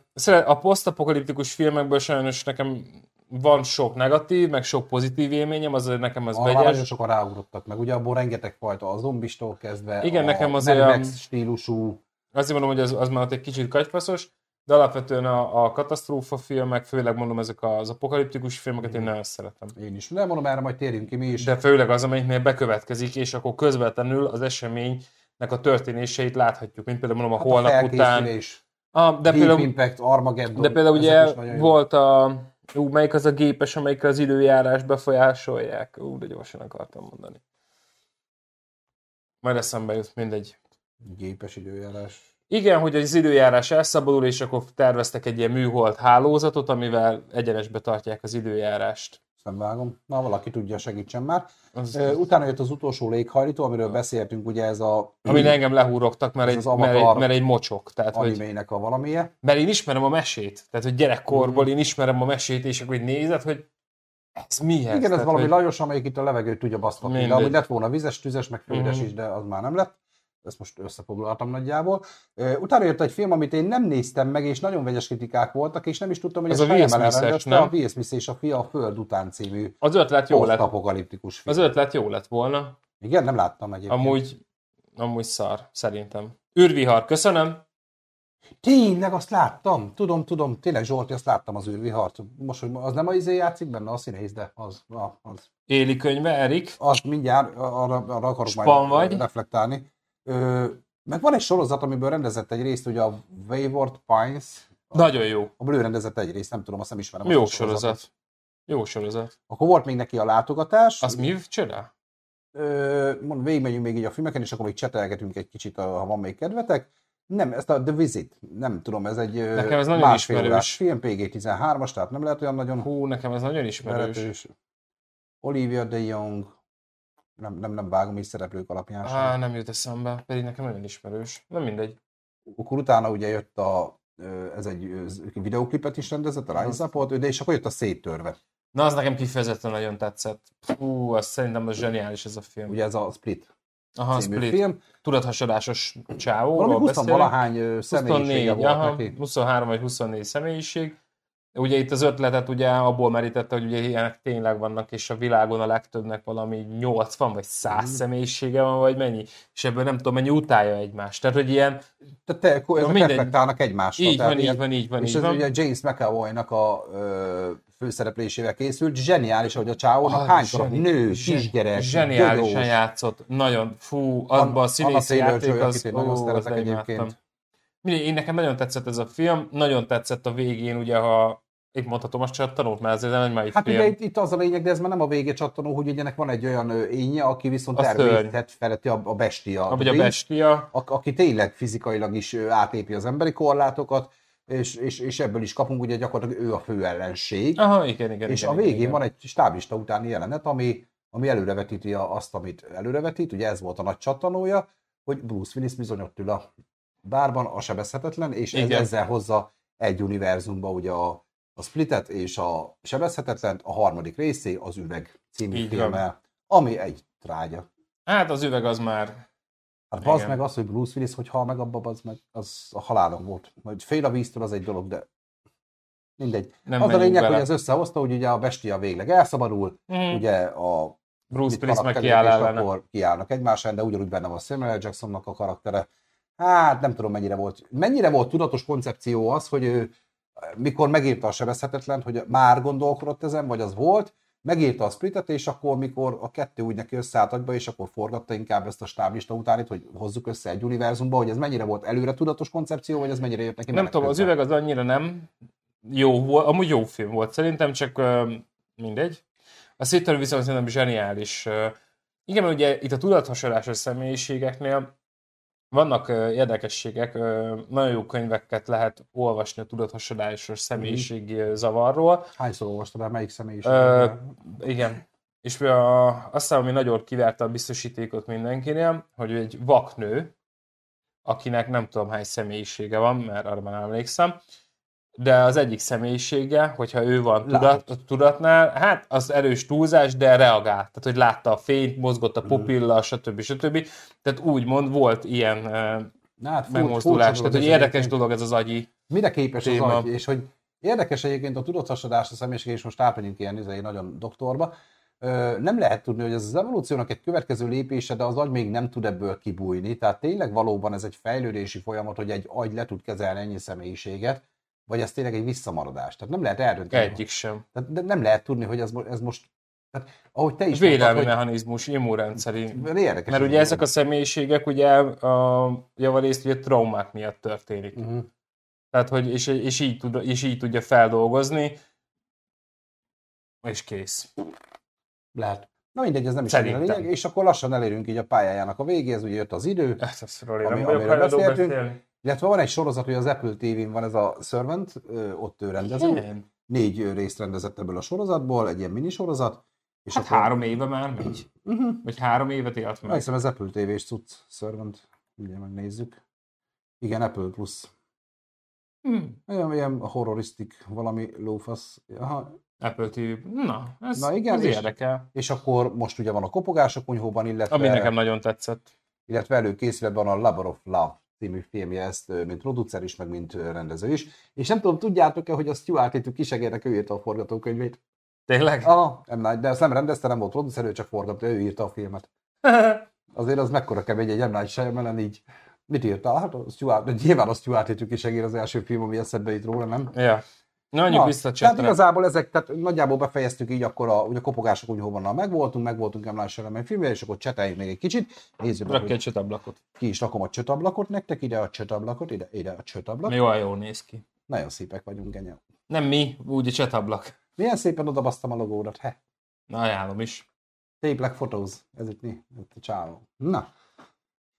A posztapokaliptikus filmekből sajnos nekem van sok negatív, meg sok pozitív élményem, az nekem Arra már nagyon vegyes. sokan ráugrottak meg, ugye abból rengeteg fajta, a zombistól kezdve, Igen, a nekem az Mad olyan- Max stílusú, Azért mondom, hogy az, az már ott egy kicsit kagyfaszos, de alapvetően a, a katasztrófa filmek, főleg mondom ezek az apokaliptikus filmeket én nagyon szeretem. én is. Nem mondom, erre majd térjünk ki mi is. De főleg az, amelyiknél bekövetkezik, és akkor közvetlenül az eseménynek a történéseit láthatjuk, mint például mondom a Hát holnap után. felkészülés, Ah, de Deep például, Impact, Armageddon. de például ugye volt a... Ú, melyik az a gépes, amelyik az időjárás befolyásolják? Ú, de gyorsan akartam mondani. Majd eszembe jut, mindegy. Gépes időjárás. Igen, hogy az időjárás elszabadul, és akkor terveztek egy ilyen műhold hálózatot, amivel egyenesbe tartják az időjárást. Ezt nem vágom. Na, valaki tudja, segítsen már. Az, Utána jött az utolsó léghajlító, amiről beszéltünk, ugye ez a ami engem lehúrogtak, mert egy, mert, egy, mert egy mocsok. Tehát, hogy, animének a valamije. mert én ismerem a mesét. Tehát, hogy gyerekkorból Mhm. én ismerem a mesét, és akkor így nézed, hogy ez mi ez? Igen, ez Tehát, valami hogy, Lajos, amelyik itt a levegőt tudja basztatni. De amúgy lett volna vizes, tüzes, meg földes Mhm. is, de az már nem lett. Ezt most összefoglaltam nagyjából. Utána jött egy film, amit én nem néztem meg, és nagyon vegyes kritikák voltak, és nem is tudtam, hogy ez a Will Smith-es, nem? a Will Smith és a fia a Föld után című Az ötlet jó lett. posztapokaliptikus film. Az ötlet jó lett volna. Igen, nem láttam egyébként. Amúgy, amúgy szar, szerintem. Űrvihar, köszönöm. Tényleg, azt láttam. Tudom, tudom. Tényleg, Zsolti, azt láttam az űrvihart. Most, hogy az nem a izé játszik benne, a színész, de az, az. Éli könyve, Erik. Azt mindjárt, arra, arra akarok Span majd vagy? reflektálni. Ö, meg van egy sorozat, amiből rendezett egy részt, ugye a Wayward Pines, Nagyon jó. abból ő rendezett egy részt, nem tudom, azt nem ismerem. Jó a sorozat. Jó sorozat. Akkor volt még neki a látogatás. Az mi csinál? Ö, mondom, végigmegyünk még így a filmeken, és akkor még csetelgetünk egy kicsit, ha van még kedvetek. Nem, ezt a The Visit, nem tudom, ez egy Nekem ez nagyon ismerős. film, PG-13-as, tehát nem lehet olyan nagyon Hú, nekem ez nagyon ismerős. Ismerős. Olivia de Jong, nem, nem, nem vágom így szereplők alapján sem. Á, nem jut eszembe, pedig nekem nagyon ismerős. Nem mindegy. Akkor utána ugye jött a, ez egy ö, videóklipet is rendezett, a Rise Up-ot, de és akkor jött a Széttörve. Na, az nekem kifejezetten nagyon tetszett. Hú, az szerintem az zseniális ez a film. Ugye ez a Split Aha, című Split. film. Tudathasadásos Valami csávóról 20 beszélünk. valahány 24, volt aha, neki. 23 vagy 24 személyiség. Ugye itt az ötletet ugye abból merítette, hogy ugye ilyenek tényleg vannak, és a világon a legtöbbnek valami 80 vagy 100 Mhm. személyisége van, vagy mennyi, és ebből nem tudom mennyi utálja egymást. Tehát, hogy ilyen, Tehát te, ezek mindegy. reflektálnak egymásra. így van, így van, így van, És így ez van. ugye James McAvoy-nak a ö, főszereplésével készült. Zseniális, hogy a csávónak hány zseni- darab nő, kisgyerek, Zseniálisan gödós. játszott, nagyon, fú, abban a színészi játék, az, nagyon ó, az szeretek leimádtam. Mindegy, én nekem nagyon tetszett ez a film, nagyon tetszett a végén, ugye, ha Itt mondhatom a csattanót, mert ezért nem egy Hát film. ugye itt, itt az a lényeg, de ez már nem a vége csattanó, hogy ugye ennek van egy olyan énje, aki viszont A természet feletti a, a bestia. Vagy a bestia. a- aki tényleg fizikailag is átépi az emberi korlátokat, és, és, és ebből is kapunk, ugye gyakorlatilag ő a fő ellenség. Aha, igen, igen. és igen, a végén igen, van egy stáblista utáni jelenet, ami, ami előrevetíti a- azt, amit előrevetít, ugye ez volt a nagy csattanója, hogy Bruce Willis bizony ott ül a bárban, a sebezhetetlen, és ez, Igen. ezzel hozza egy univerzumba ugye a, a Splitet és a sebezhetetlent, a harmadik részé az Üveg című Így van. filmmel, ami egy trágya. Hát az üveg az már... Hát bazd meg az, hogy Bruce Willis, hogy hal meg abba, az, meg, az a halálom volt. Hogy fél a víztől az egy dolog, de mindegy. Nem az a lényeg, bele. hogy ez összehozta, hogy ugye a bestia végleg elszabadul, Mhm. ugye a Bruce Willis meg kiáll ellene. akkor kiállnak egymás ellen, de ugyanúgy benne van Samuel. Jacksonnak a karaktere. Hát nem tudom mennyire volt. Mennyire volt tudatos koncepció az, hogy ő mikor megírta a sebezhetetlen, hogy már gondolkodott ezen, vagy az volt, megírta a splitet, és akkor mikor a kettő úgy neki összeállt agyba, és akkor forgatta inkább ezt a stáblista utánit, hogy hozzuk össze egy univerzumba, hogy ez mennyire volt előre tudatos koncepció, vagy ez mennyire jött neki Nem tudom, az közben. üveg az annyira nem jó volt, amúgy jó film volt szerintem, csak mindegy. A Széttől viszont szerintem zseniális. Igen, mert ugye itt a tudathasadásos személyiségeknél vannak érdekességek, nagyon jó könyveket lehet olvasni a tudathasadásos személyiség ö, zavarról. Hányszor olvastad el, melyik személyiség? Ö, igen. És a, aztán, ami nagyon kiverte a biztosítékot mindenkinél, hogy egy vaknő, akinek nem tudom hány személyisége van, mert arra már emlékszem, de az egyik személyisége, hogyha ő van tudat, tudatnál, hát az erős túlzás, de reagált. Tehát, hogy látta a fényt, mozgott Mhm. a pupilla, stb. stb. Tehát úgymond volt ilyen Na, hát megmozdulás. Tehát, hogy érdekes dolog ez az agyi. Mire képes téma. az agy, és hogy érdekes egyébként a tudathasadás a személyiség, és most átmegyünk ilyen izé, nagyon doktorba, nem lehet tudni, hogy ez az evolúciónak egy következő lépése, de az agy még nem tud ebből kibújni. Tehát tényleg valóban ez egy fejlődési folyamat, hogy egy agy le tud kezelni ennyi személyiséget, vagy ez tényleg egy visszamaradás. Tehát nem lehet eldönteni. Egyik sem. Tehát nem lehet tudni, hogy ez, ez most... Tehát, ahogy te is Védelmi mondtad, mechanizmus, immunrendszeri. hogy érdekes. Mert ugye ezek a személyiségek ugye a javarészt ugye traumák miatt történik. Uh-huh. Tehát, hogy és, és, így tud, és így tudja feldolgozni, és kész. Lehet. Na mindegy, ez nem is Szerintem. annyira lényeg, és akkor lassan elérünk így a pályájának a végéhez, ugye jött az idő, Roli, Ami- amiről beszéltünk. beszélni. Illetve van egy sorozat, hogy az Apple TV-n van ez a Servant, ott ő rendező, Igen. négy részt rendezett ebből a sorozatból, egy ilyen minisorozat, és Hát három éve már megy. Uh-huh. Vagy három évet élt meg. Megszem, ez Apple TV-s cucc, Servant, ugye megnézzük. Igen, Apple Plus. Hm. Olyan, ilyen horrorisztik, valami lófasz. Aha. Apple TV. Na, ez, Na igen, ez és- érdekel. És akkor most ugye van a kopogás a kunyhóban, illetve... Ami nekem nagyon tetszett. illetve előkészületben a Labor of Love című filmje ezt, mint producer is, meg mint rendező is. És nem tudom, tudjátok-e, hogy a Stuart Little kisegérnek ő írta a forgatókönyvét? Tényleg? Ah, nem, nagy, de ezt nem rendezte, nem volt producer, ő csak forgatta, ő írta a filmet. Azért az mekkora kemény egy M. Night Shyamalan így. Mit írta? Hát a Stuart, nyilván a Stuart Little kisegér az első film, ami eszedbe jut róla, nem? ja. Na, menjünk vissza tehát igazából ezek, tehát nagyjából befejeztük így akkor a, ugye a kopogások kunyhóban megvoltunk, megvoltunk M. Night Shyamalan filmje, és akkor cseteljünk még egy kicsit. Nézzük meg, Rakj hogy egy csötablakot. ki is rakom a csötablakot nektek, ide a csötablakot, ide, ide a csötablak. Jól, jól néz ki. Nagyon szépek vagyunk, genya. Nem mi, úgy a csetablak. Milyen szépen odabasztam a logódat, he. Na, ajánlom is. Tape Photos, ez itt mi? Itt a csávó. Na.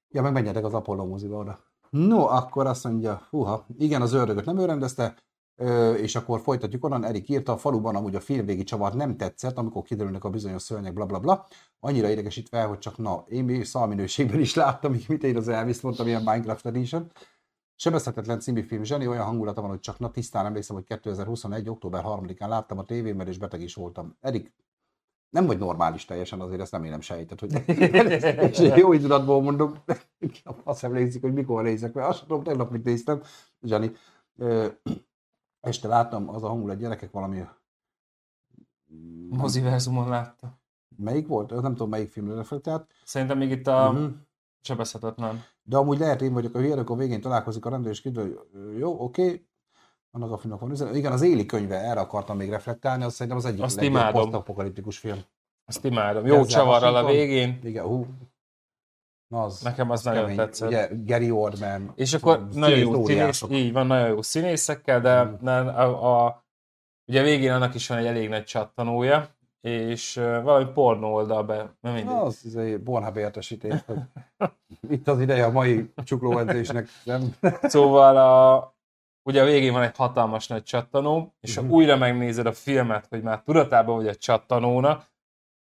Ja, meg menjetek az Apollo moziba oda. No, akkor azt mondja, húha, igen, az ördögöt nem ő rendezte, ö, és akkor folytatjuk onnan, Erik írta, a faluban amúgy a filmvégi csavar nem tetszett, amikor kiderülnek a bizonyos szörnyek, bla bla bla. Annyira idegesítve, hogy csak na, én még szalminőségben is láttam, így mit én az elvis mondtam, ilyen Minecraft Edition. Sebezhetetlen című film zseni, olyan hangulata van, hogy csak na tisztán emlékszem, hogy 2021. október 3-án láttam a tévében, és beteg is voltam. Erik, nem vagy normális teljesen, azért ezt nem én nem sejtett, hogy és jó indulatból mondom, azt emlékszik, hogy mikor nézek, mert azt tudom, tegnap mit néztem, Zsani. Este láttam, az a hangulat gyerekek valami Moziverzumon látta. melyik volt? Nem tudom, melyik filmre reflektált. Szerintem még itt a Mhm. sebezhetetlen. De amúgy lehet én vagyok a hülye, akkor végén találkozik a rendőr, és kiderül, hogy jó, oké, annak a filmnek van üzenet. Igen, az Éli könyve, erre akartam még reflektálni, az szerintem az egyik Azt legjobb posztapokaliptikus film. Azt imádom. Jó Ezzel csavarral a végén. Igen, hú. Na az, Nekem az nagyon kemény. tetszett. Ugye Gary Oldman. És akkor nagyon jó színész, így van, nagyon jó színészekkel, de Mm. a, a, ugye végén annak is van egy elég nagy csattanója, és uh, valami pornó oldalba, nem mindegy. Az, az egy Pornhub értesítés, hogy itt az ideje a mai csuklóedzésnek, nem? Szóval a, ugye a végén van egy hatalmas nagy csattanó, és ha Mhm. újra megnézed a filmet, hogy már tudatában vagy a csattanónak,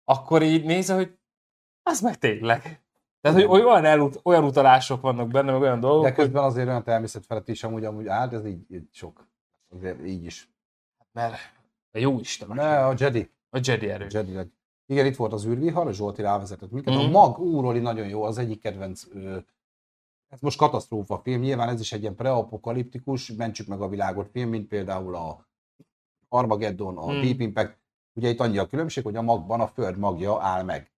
akkor így nézed, hogy az meg tényleg. Tehát, hogy olyan, elut, olyan utalások vannak benne, meg olyan dolgok, De hogy közben azért olyan természetfelett is amúgy, amúgy állt, ez így, így sok. Azért így is. mert a jó Isten, Ne, a Jedi. a Jedi A erő. Jedi leg. Igen, itt volt az űrvihar, a Zsolti rávezetett minket. Mhm. A mag úroli nagyon jó, az egyik kedvenc ö, ez most katasztrófa film, nyilván ez is egy ilyen preapokaliptikus, mentsük meg a világot film, mint például a Armageddon, a Hmm. Deep Impact. Ugye itt annyi a különbség, hogy a magban a föld magja áll meg.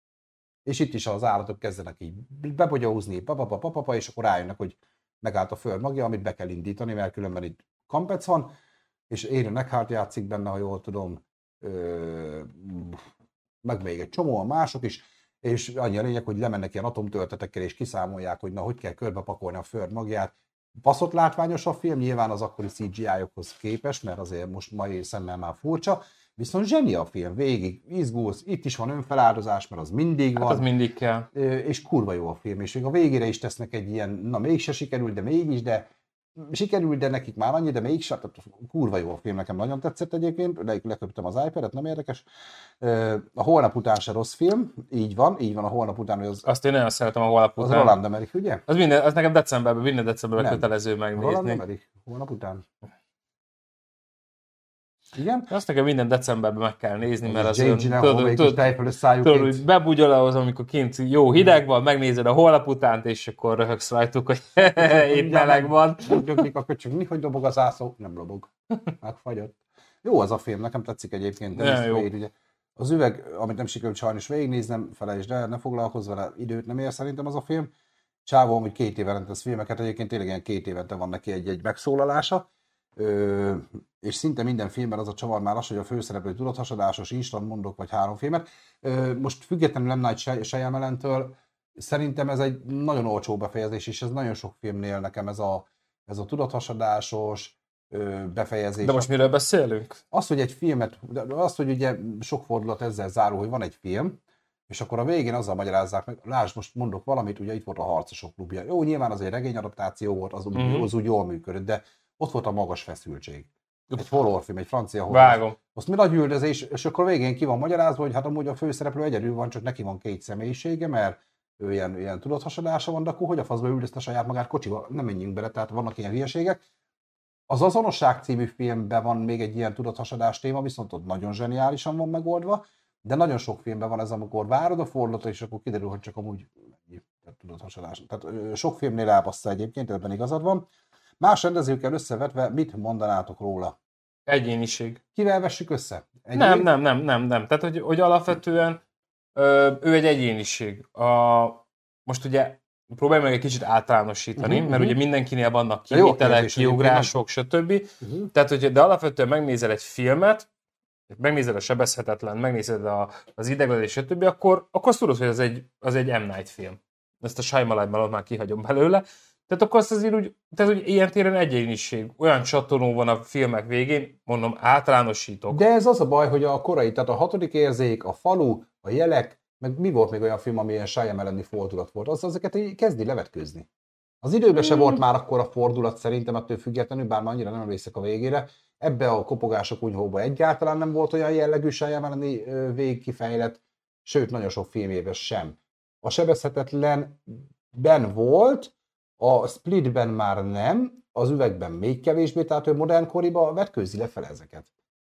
És itt is az állatok kezdenek így bebogyózni, papapa, papapa, és akkor rájönnek, hogy megállt a föld magja, amit be kell indítani, mert különben itt kampec van, és Aaron Eckhart játszik benne, ha jól tudom, ö, meg még egy csomóan mások is, és annyi a lényeg, hogy lemennek ilyen atomtöltetekkel, és kiszámolják, hogy na, hogy kell körbepakolni a föld magját. Baszott látványos a film, nyilván az akkori CGI-okhoz képes, mert azért most mai szemmel már furcsa, viszont zseni a film, végig izgulsz, itt is van önfeláldozás, mert az mindig Hát van, az mindig kell. És kurva jó a film, és még a végére is tesznek egy ilyen, na mégse sikerült, de mégis, de sikerült, de nekik már annyi, de mégis, tehát kurva jó a film, nekem nagyon tetszett egyébként, le, leköptem az iPad-et, nem érdekes. A holnap után se rossz film, így van, így van a holnap után, hogy az, Azt én nagyon szeretem a holnap az után. Roland Emmerich, ugye? Az, minden, az nekem decemberben, minden decemberben Nem. kötelező Roland megnézni. Emmerich, holnap után. Igen? Azt nekem minden decemberben meg kell nézni, mert az Gyllenhaal tudod, tudod, tudod, bebugyol ahhoz, amikor kint jó hideg van, megnézed a holnap utánt, és akkor röhögsz rajtuk, hogy itt meleg van. Döglik a köcsög, mi, hogy dobog a zászló? Nem lobog. Megfagyott. Jó az a film, nekem tetszik egyébként. Dennis jó. Ugye. Az üveg, amit nem sikerült sajnos végignéznem, felejtsd el, ne foglalkozz vele, időt nem ér szerintem az a film. Csávó, hogy két éve rendez filmeket, egyébként tényleg ilyen két évente van neki egy-egy megszólalása. Ö, és szinte minden filmben az a csavar már az, hogy a főszereplő tudathasadásos, instant mondok, vagy három filmet. Ö, most függetlenül nem Night Shyamalan-től, szerintem ez egy nagyon olcsó befejezés, és ez nagyon sok filmnél nekem ez a, ez a tudathasadásos befejezés. De most miről beszélünk? Az, hogy egy filmet, az, hogy ugye sok fordulat ezzel zárul, hogy van egy film, és akkor a végén azzal magyarázzák meg, lásd, most mondok valamit, ugye itt volt a Harcosok klubja. Jó, nyilván az egy regényadaptáció volt, az, Mhm. mm-hmm. az úgy jól működött, de ott volt a magas feszültség. Egy horrorfilm, egy francia horror. Vágom. Azt mi nagy üldözés, és akkor végén ki van magyarázva, hogy hát amúgy a főszereplő egyedül van, csak neki van két személyisége, mert ő ilyen, ilyen tudathasadása van, de akkor hogy a faszba üldözte saját magát kocsival? Nem menjünk bele, tehát vannak ilyen hülyeségek. Az Azonosság című filmben van még egy ilyen tudathasadás téma, viszont ott nagyon zseniálisan van megoldva, de nagyon sok filmben van ez, amikor várod a fordulatot, és akkor kiderül, hogy csak amúgy tudathasadás. Tehát sok filmnél elbassza egyébként, ebben igazad van. Más rendezőkkel összevetve mit mondanátok róla? Egyéniség. Kivel vessük össze? Egy Nem, nem, nem, nem, nem. Tehát, hogy, hogy alapvetően ö, ő egy egyéniség. A, most ugye próbálj meg egy kicsit általánosítani, uh-huh, mert mhm. ugye mindenkinél vannak egyébként, kiugrások, stb. Uh-huh. Tehát, hogy de alapvetően megnézel egy filmet, megnézed a Sebezhetetlen, megnézed a, az Ideglenés, stb., akkor, akkor azt tudod, hogy az egy, az egy M. Night film. Ezt a Shyamalan már kihagyom belőle. Tehát akkor azt azért úgy, tehát hogy ilyen téren egyéniség, olyan csatoló van a filmek végén, mondom, általánosítok. De ez az a baj, hogy a korai, tehát a hatodik érzék, a falu, a jelek, meg mi volt még olyan film, ami ilyen Shyamalan fordulat volt, az ezeket így kezdi levetkőzni. Az időben se volt már akkor a fordulat szerintem ettől függetlenül, bár már annyira nem emlékszek a végére. Ebbe a kopogások kunyhóba egyáltalán nem volt olyan jellegű Shyamalan végkifejlet, sőt, nagyon sok filmében sem. A sebezhetetlenben volt, a Splitben már nem, az üvegben még kevésbé, tehát ő modern koriba vetkőzi lefele ezeket.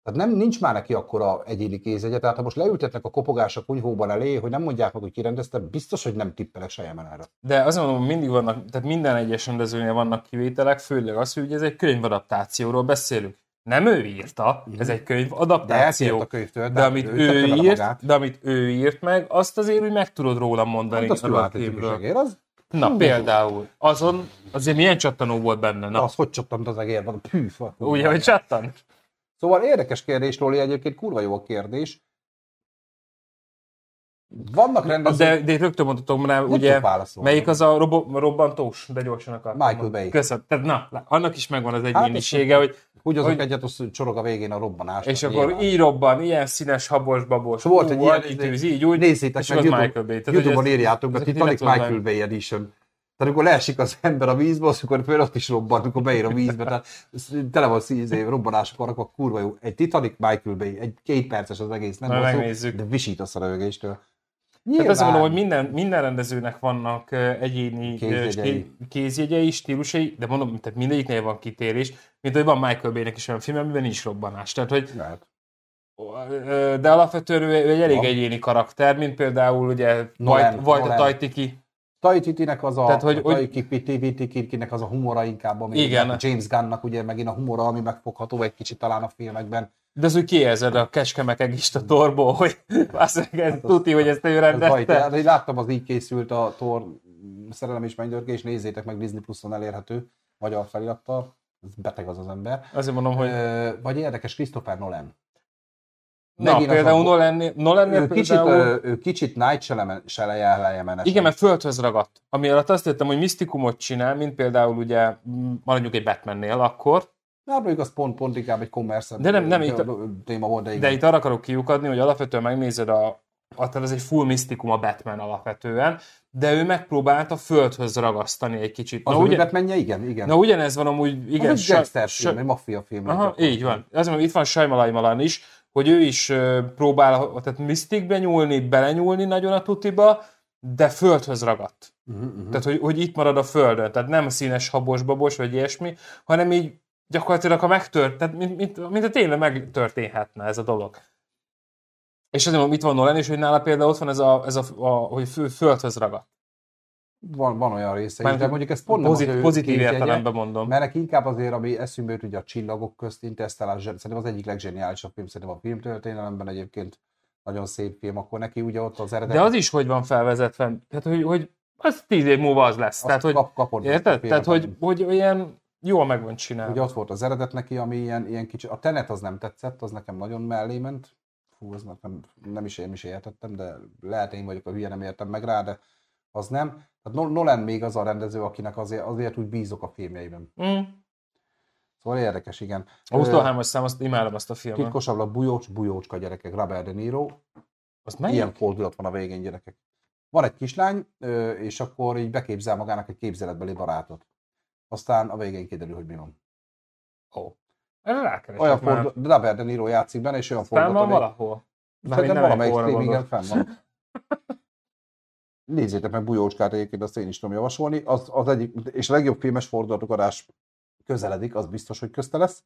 Tehát nem, nincs már neki akkora egyéni kézegye, tehát ha most leültetnek a kopogás a kunyhóban elé, hogy nem mondják meg, hogy kirendezte, biztos, hogy nem tippelek Shyamalanra. De azt mondom, mindig vannak, tehát minden egyes rendezőnél vannak kivételek, főleg az, hogy ez egy könyvadaptációról beszélünk. Nem ő írta, ez egy De könyvadaptáció. eltért a könyvtől, De tehát amit ő ő írt, de amit ő írt meg, azt azért úgy meg tudod róla mondani. Hát az a az, Na például, azon azért milyen csattanó volt benne? Na, az hogy csattant az egérben, pű, fa- ugye, hogy csattan? Szóval érdekes kérdés, Lóli, egyébként kurva jó a kérdés. Vannak rendezők, De, de rögtön mondhatom rá, ugye, melyik az a robo, robbantós, de gyorsan akartam. Michael. Bay. Köszönöm. Tehát na, annak is megvan az Hát, egyénisége, hogy Úgy azok Hogy- egyet, az csorog a végén a robbanás. És akkor nyilván. így robban, ilyen színes, habos, babos, Volt egy ilyen, tűz, így úgy, Nézzétek és meg YouTube, Michael Bay. Tehát, YouTube-on írjátok ezeket Titanic Michael Bay Edition. Tehát amikor leesik az ember a vízbe, az akkor föl ott is robban, amikor beér a vízbe. Tehát tele van szíz év robbanások vannak, akkor kurva jó. Egy Titanic Michael Bay, egy két perces az egész, nem Majd hosszú, de visítasz a rögéstől. Tehát azt mondom, hogy minden, minden rendezőnek vannak egyéni Kézjegyei. ké- kézjegyei, stílusai, de mondom, tehát mindegyiknél van kitérés, mint hogy van Michael Bay-nek is olyan film, amiben nincs robbanás. Tehát, hogy Lehet. de alapvetően ő, egy elég Van. egyéni karakter, mint például ugye Nolan, Vajt, Vajt a Nolan. Tajtiki. Taititinek az a, Tehát, hogy- hogy- Taititinek az a humora inkább, ami Igen. James Gunnnak ugye megint a humora, ami megfogható egy kicsit talán a filmekben. De az úgy kiérzed a keskemekegist a torból, hogy azt ez tuti, hogy ezt ő Ez rendezte. De én láttam, az így készült a Thor Szerelem és Mennydörgés, nézzétek meg Disney Plus-on elérhető magyar felirattal. Ez beteg az az ember. Azért mondom, hogy vagy érdekes, Christopher Nolan. na, megint például Nolan, Nolan Ő kicsit, például... ő kicsit Night Shyamalan Igen, mert földhöz ragadt. Ami alatt azt értem, hogy misztikumot csinál, mint például ugye, m, maradjunk egy Batmannél akkor, Hát mondjuk az pont, pont inkább egy commerce De nem- nem, itt téma volt, de igen. de itt arra akarok kiukadni, hogy alapvetően megnézed a, a tehát ez egy full misztikum a Batman alapvetően, de ő megpróbálta földhöz ragasztani egy kicsit. az Na, új ugye, Batmanje, igen, igen. na ugyanez van amúgy, igen, az egy gangster sa- film, egy maffia film. Aha, így van. Azért mondom, itt van Shyamalan is, hogy ő is ö, próbál tehát misztikbe nyúlni, belenyúlni nagyon a tutiba, de földhöz ragadt. Uh-huh, uh-huh. Tehát, hogy, hogy itt marad a földön. Tehát nem színes habos babos, vagy ilyesmi, hanem így gyakorlatilag, ha megtört, tehát mint, mint, mint a tényleg megtörténhetne ez a dolog. És azért mondom, itt van Nolan is, hogy nála például ott van ez a, ez a, a hogy fő, földhöz ragadt. Van, van olyan része Mármint de mondjuk ez pont nem Pozit, az ő pozitív értelemben mondom. Mert neki inkább azért, ami eszünkbe jut, ugye a csillagok közt Interstellar, szerintem az egyik leggeniálisabb film, szerintem a filmtörténelemben egyébként nagyon szép film, akkor neki ugye ott az eredet. De az is hogy van felvezetve, tehát hogy, hogy az tíz év múlva az lesz. azt Tehát, hogy, kap, kapod érted? a Tehát, hogy, hogy olyan jól meg van csinálva. Ugye ott volt az eredet neki, ami ilyen, ilyen kicsi, a Tenet az nem tetszett, az nekem nagyon mellé ment. Fú, az nekem nem is én is értettem, de lehet én vagyok a hülye, nem értem meg rá, de az nem. Tehát Nol- Nolan még az a rendező, akinek azért, azért úgy bízok a filmjeiben. Mm. Szóval érdekes, igen. A 23-as szám, azt imádom azt a filmet. Titkosabb a bujócs, bujócska gyerekek, Robert De Niro. Azt melyik? Ilyen fordulat van a végén, gyerekek. Van egy kislány, és akkor így beképzel magának egy képzeletbeli barátot. Aztán a végén kiderül, hogy mi van. Ó. Erre rákeresek Olyan már. fordulat, Robert De Niro játszik benne, és olyan Fenn van valahol? Szerintem valamelyik streamingen fenn van. Nézzétek meg Bujócskát egyébként, azt én is tudom javasolni. Az, az egyik, és a legjobb filmes fordulatok adás közeledik, az biztos, hogy közte lesz.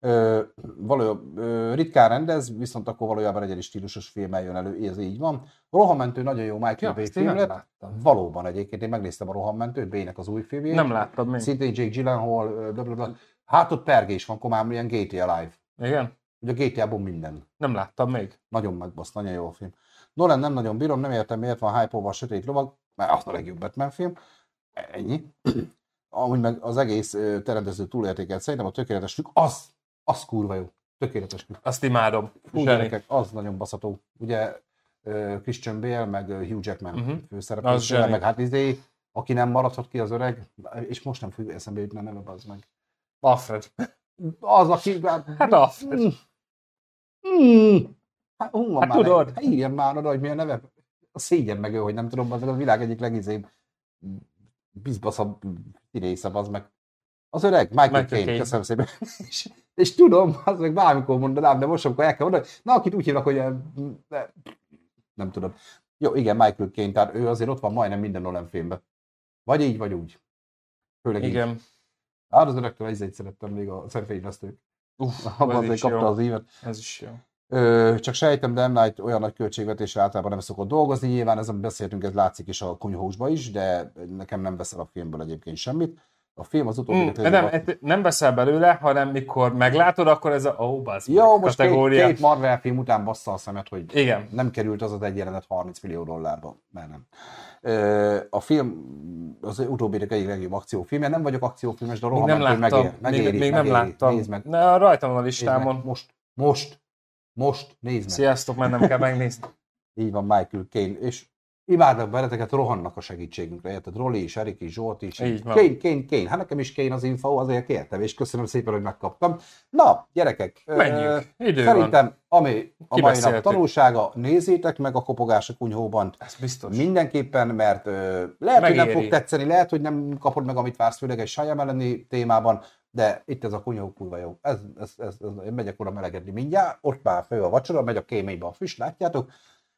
Ö, való, ö, ritkán rendez, viszont akkor valójában egyedi stílusos filmmel jön elő, ez így van. Rohanmentő nagyon jó Michael Ja, Bay film lett. Valóban egyébként, én megnéztem a Rohanmentőt, Bének az új filmjét. Nem láttad még. Szintén Jake Gyllenhaal, ö, bla, bla, bla. Hát ott pergés van, komám ilyen GTA Live. Igen? Ugye a GTA-ból minden. Nem láttam még. Nagyon megbasz, nagyon jó a film. Nolan nem nagyon bírom, nem értem miért van hype a Sötét Lovag, mert az a legjobb Batman film. Ennyi. Amúgy meg az egész terendező túlértékelt, szerintem a tökéletes az, az kurva jó. Tökéletes trükk. Azt imádom. Zseni. gyerekek, az nagyon baszató. Ugye Christian Bale, meg Hugh Jackman Mhm. uh-huh. Az főszereplősége, meg hát izé, aki nem maradhat ki az öreg, és most nem fog eszembe jutni a neve, az meg. Alfred. Az, aki... Hát Alfred. Mm. Mm. Hát, hú, van Hát már tudod. Hát írjam már oda, hogy mi a neve. A szégyen meg ő, hogy nem tudom, az a világ egyik legizébb bizbaszabb része, az meg. Az öreg, Michael, Michael Caine, Caine. köszönöm szépen. és, és, tudom, az meg bármikor mondanám, de most, amikor el kell mondani, na, akit úgy hívnak, hogy eh, de, nem tudom. Jó, igen, Michael Caine, tehát ő azért ott van majdnem minden Nolan filmben. Vagy így, vagy úgy. Főleg így. Igen. Hát az öregtől ezért szerettem még a szemfényvesztők. Uff, Abban azért kapta jó. az ívet. Ez is jó. Ö, csak sejtem, de M. Night olyan nagy költségvetésre általában nem szokott dolgozni. Nyilván ezen beszéltünk, ez látszik is a kunyhósba is, de nekem nem veszel a filmből egyébként semmit. A film az utóbbi... Mm, de nem, et- nem veszel belőle, hanem mikor meglátod, akkor ez a oh, bazd Jó, most két, kategória. két Marvel film után bassza a szemet, hogy Igen. nem került az az egy jelenet 30 millió dollárba, mert nem. A film az utóbbi egyik legjobb akciófilmje. Nem vagyok akciófilmes, de Még nem láttam. megér, megéri, még, még nem megéri. láttam. Nézd meg, Na, rajtam van a listámon. Most, most, most, nézd meg. Sziasztok, mert nem kell megnézni. Így van, Michael Caine. És imádnak benneteket, rohannak a segítségünkre, érted? Roli is, Erik is, Zsolt is. Van. Kén, Kén, Kén. Hát nekem is Kén az info, azért kértem, és köszönöm szépen, hogy megkaptam. Na, gyerekek, Menjünk. Idő szerintem, ami a mai nap tanulsága, nézzétek meg a kopogás a kunyhóban. Ez biztos. Mindenképpen, mert ö, lehet, hogy nem Megéri. fog tetszeni, lehet, hogy nem kapod meg, amit vársz, főleg egy Sajam elleni témában, de itt ez a kunyhó kurva jó. Ez, ez, ez, ez, én megyek oda melegedni mindjárt, ott már fő a vacsora, megy a kéménybe a füst, látjátok,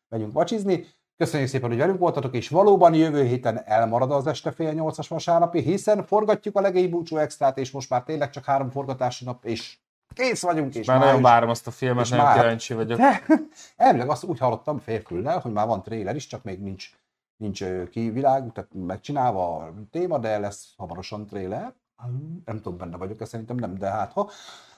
megyünk vacsizni. Köszönjük szépen, hogy velünk voltatok, és valóban jövő héten elmarad az este fél nyolcas vasárnapi, hiszen forgatjuk a legény búcsú extrát, és most már tényleg csak három forgatási nap, és kész vagyunk, és Már nagyon várom azt a filmet, és nagyon már- kíváncsi vagyok. de, elvileg azt úgy hallottam férfüllel, hogy már van trailer is, csak még nincs, nincs kivilág, tehát megcsinálva a téma, de lesz hamarosan trailer. Nem tudom, benne vagyok, ezt szerintem nem, de hát ha.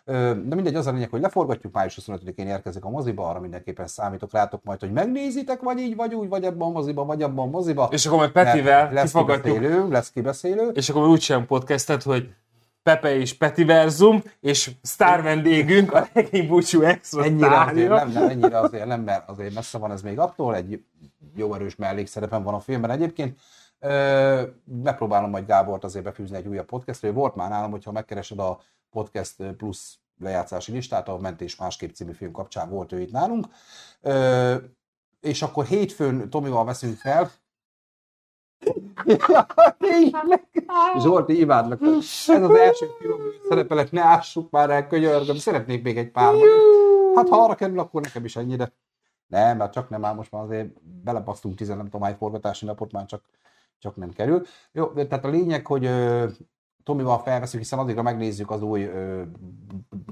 De mindegy, az a lényeg, hogy leforgatjuk, május 25-én érkezik a moziba, arra mindenképpen számítok rátok majd, hogy megnézitek, vagy így, vagy úgy, vagy ebben a moziba, vagy abban a moziba. És akkor majd Petivel lesz kibeszélő, lesz kibeszélő. és akkor úgy sem podcastet, hogy Pepe és Petiverzum, és sztár vendégünk, a legény búcsú extra Ennyire azért nem, nem, ennyire azért nem, mert azért messze van ez még attól, egy jó erős mellékszerepen van a filmben egyébként. Ö, megpróbálom majd Gábort azért befűzni egy újabb podcastre. Volt már nálam, hogyha megkeresed a podcast plusz lejátszási listát, a Mentés másképp című film kapcsán volt ő itt nálunk. Ö, és akkor hétfőn Tomival veszünk fel. Tényleg. Zsolti, imádlak. Ez az első film, szerepelek, ne ássuk már el, könyörgöm, szeretnék még egy pár. Hát ha arra kerül, akkor nekem is ennyi, de nem, mert csak nem, már most már azért belepasztunk tizen, nem tudom, hány forgatási napot, már csak, csak nem kerül. Jó, tehát a lényeg, hogy Tomival felveszünk, hiszen addigra megnézzük az új ö,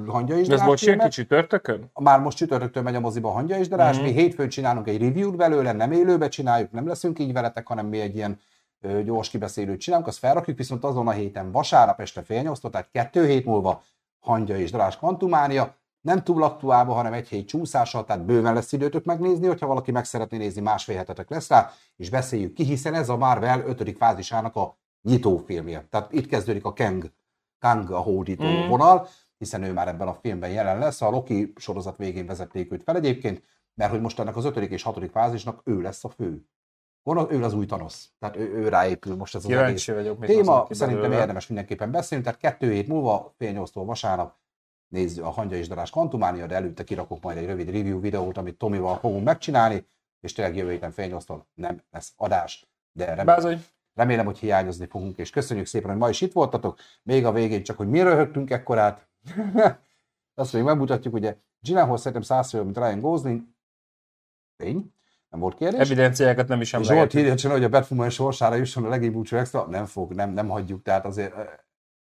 hangya is. De ez most ilyen kicsi törtökön? Már most csütörtöktől megy a moziba a hangya és darás, Mhm. mi hétfőn csinálunk egy review-t belőle, nem élőbe csináljuk, nem leszünk így veletek, hanem mi egy ilyen ö, gyors kibeszélőt csinálunk, azt felrakjuk, viszont azon a héten vasárnap este fél nyolctól, tehát kettő hét múlva hangya és darás kvantumánia, nem túl aktuálva, hanem egy hét csúszással, tehát bőven lesz időtök megnézni, hogyha valaki meg szeretné nézni, másfél hetetek lesz rá, és beszéljük ki, hiszen ez a Marvel ötödik fázisának a nyitófilmje. Tehát itt kezdődik a Kang, Kang a hódító Mm. vonal, hiszen ő már ebben a filmben jelen lesz. A Loki sorozat végén vezették őt fel egyébként, mert hogy most ennek az ötödik és hatodik fázisnak ő lesz a fő. Gonosz, ő az új Thanos. Tehát ő, ő ráépül most ez az egész Kíváncsi vagyok. téma. Szerintem belőle. érdemes mindenképpen beszélni. Tehát kettő hét múlva, fél nyolctól vasárnap nézzük a Hangya és Darás Kantumánia, de előtte kirakok majd egy rövid review videót, amit Tomival fogunk megcsinálni, és tényleg jövő héten fél nyolctól nem lesz adás. De remélem, Bázony, Remélem, hogy hiányozni fogunk, és köszönjük szépen, hogy ma is itt voltatok. Még a végén csak, hogy miről röhögtünk ekkorát. Azt még megmutatjuk, ugye Gyllenhaal szerintem százszor, mint Ryan Gosling. Tény, nem volt kérdés. evidenciákat nem is Zsolt emlegetünk. írja csak, hogy a Batwoman sorsára jusson a legény búcsú extra. Nem fog, nem, nem hagyjuk, tehát azért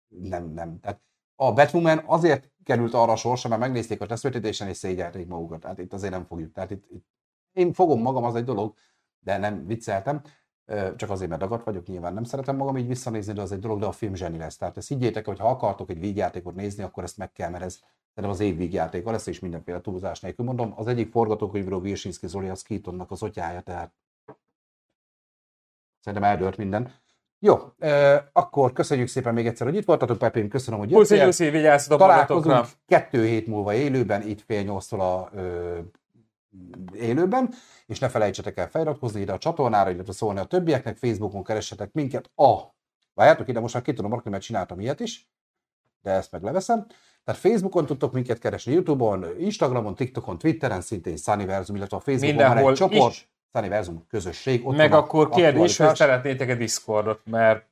nem, nem. Tehát a Batwoman azért került arra a sorsa, mert megnézték a tesztvetítésen és szégyelték magukat. Tehát itt azért nem fogjuk. Tehát itt, itt én fogom magam, az egy dolog, de nem vicceltem. Csak azért, mert dagadt vagyok, nyilván nem szeretem magam így visszanézni, de az egy dolog, de a film zseni lesz. Tehát ezt higgyétek, hogy ha akartok egy vígjátékot nézni, akkor ezt meg kell, mert ez szerintem az év vígjátéka lesz, és mindenféle túlzás nélkül mondom. Az egyik forgatókönyvről Virsinski Zoli az Keatonnak az atyája, tehát szerintem eldőlt minden. Jó, eh, akkor köszönjük szépen még egyszer, hogy itt voltatok, Pepém, köszönöm, hogy Puszi, jöttél. Jussi, vigyázzatok Találkozunk magatokra. kettő hét múlva élőben, itt fél nyolctól a ö, élőben, és ne felejtsetek el feliratkozni ide a csatornára, illetve szólni a többieknek, Facebookon keressetek minket a... Várjátok ide, most már ki tudom rakni, mert csináltam ilyet is, de ezt meg leveszem. Tehát Facebookon tudtok minket keresni, Youtube-on, Instagramon, TikTokon, Twitteren, szintén Sunnyversum, illetve a Facebookon van Mindenhol egy csoport, is. Sunnyversum közösség. Ott Meg van akkor kérdés, hogy szeretnétek-e Discordot, mert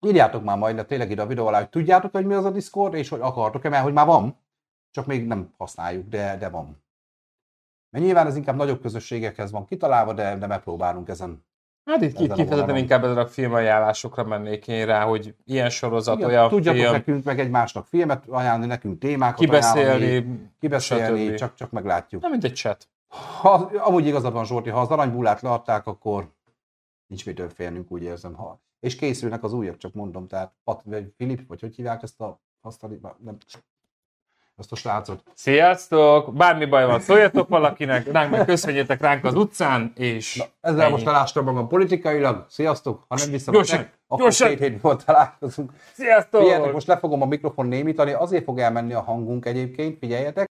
Írjátok már majd le tényleg ide a videó alá, hogy tudjátok, hogy mi az a Discord, és hogy akartok-e, mert hogy már van, csak még nem használjuk, de, de van. Mert nyilván ez inkább nagyobb közösségekhez van kitalálva, de, de megpróbálunk ezen. hát itt a kifejezetten inkább ezzel a filmajánlásokra mennék én rá, hogy ilyen sorozat, Igen, olyan tudjatok film, nekünk meg egymásnak filmet ajánlani, nekünk témákat ajánlani, kibeszélni, kibeszélni stb. csak, csak meglátjuk. nem mint egy chat. Ha, amúgy igazad van, Zsolti, ha az aranybullát leadták, akkor nincs mitől félnünk, úgy érzem. Ha. És készülnek az újak, csak mondom, tehát Pat, vagy Filip, vagy hogy hívják ezt a, azt a, nem, ezt a srácot. Sziasztok! Bármi baj van, szóljatok valakinek, ránk meg köszönjétek ránk az utcán, és Na, ezzel ennyi. most elástam magam politikailag. Sziasztok! Ha nem vissza Gyorsan, akkor gyorsan! két hét volt találkozunk. Sziasztok! Figyeljetek, most le fogom a mikrofon némítani, azért fog elmenni a hangunk egyébként, figyeljetek.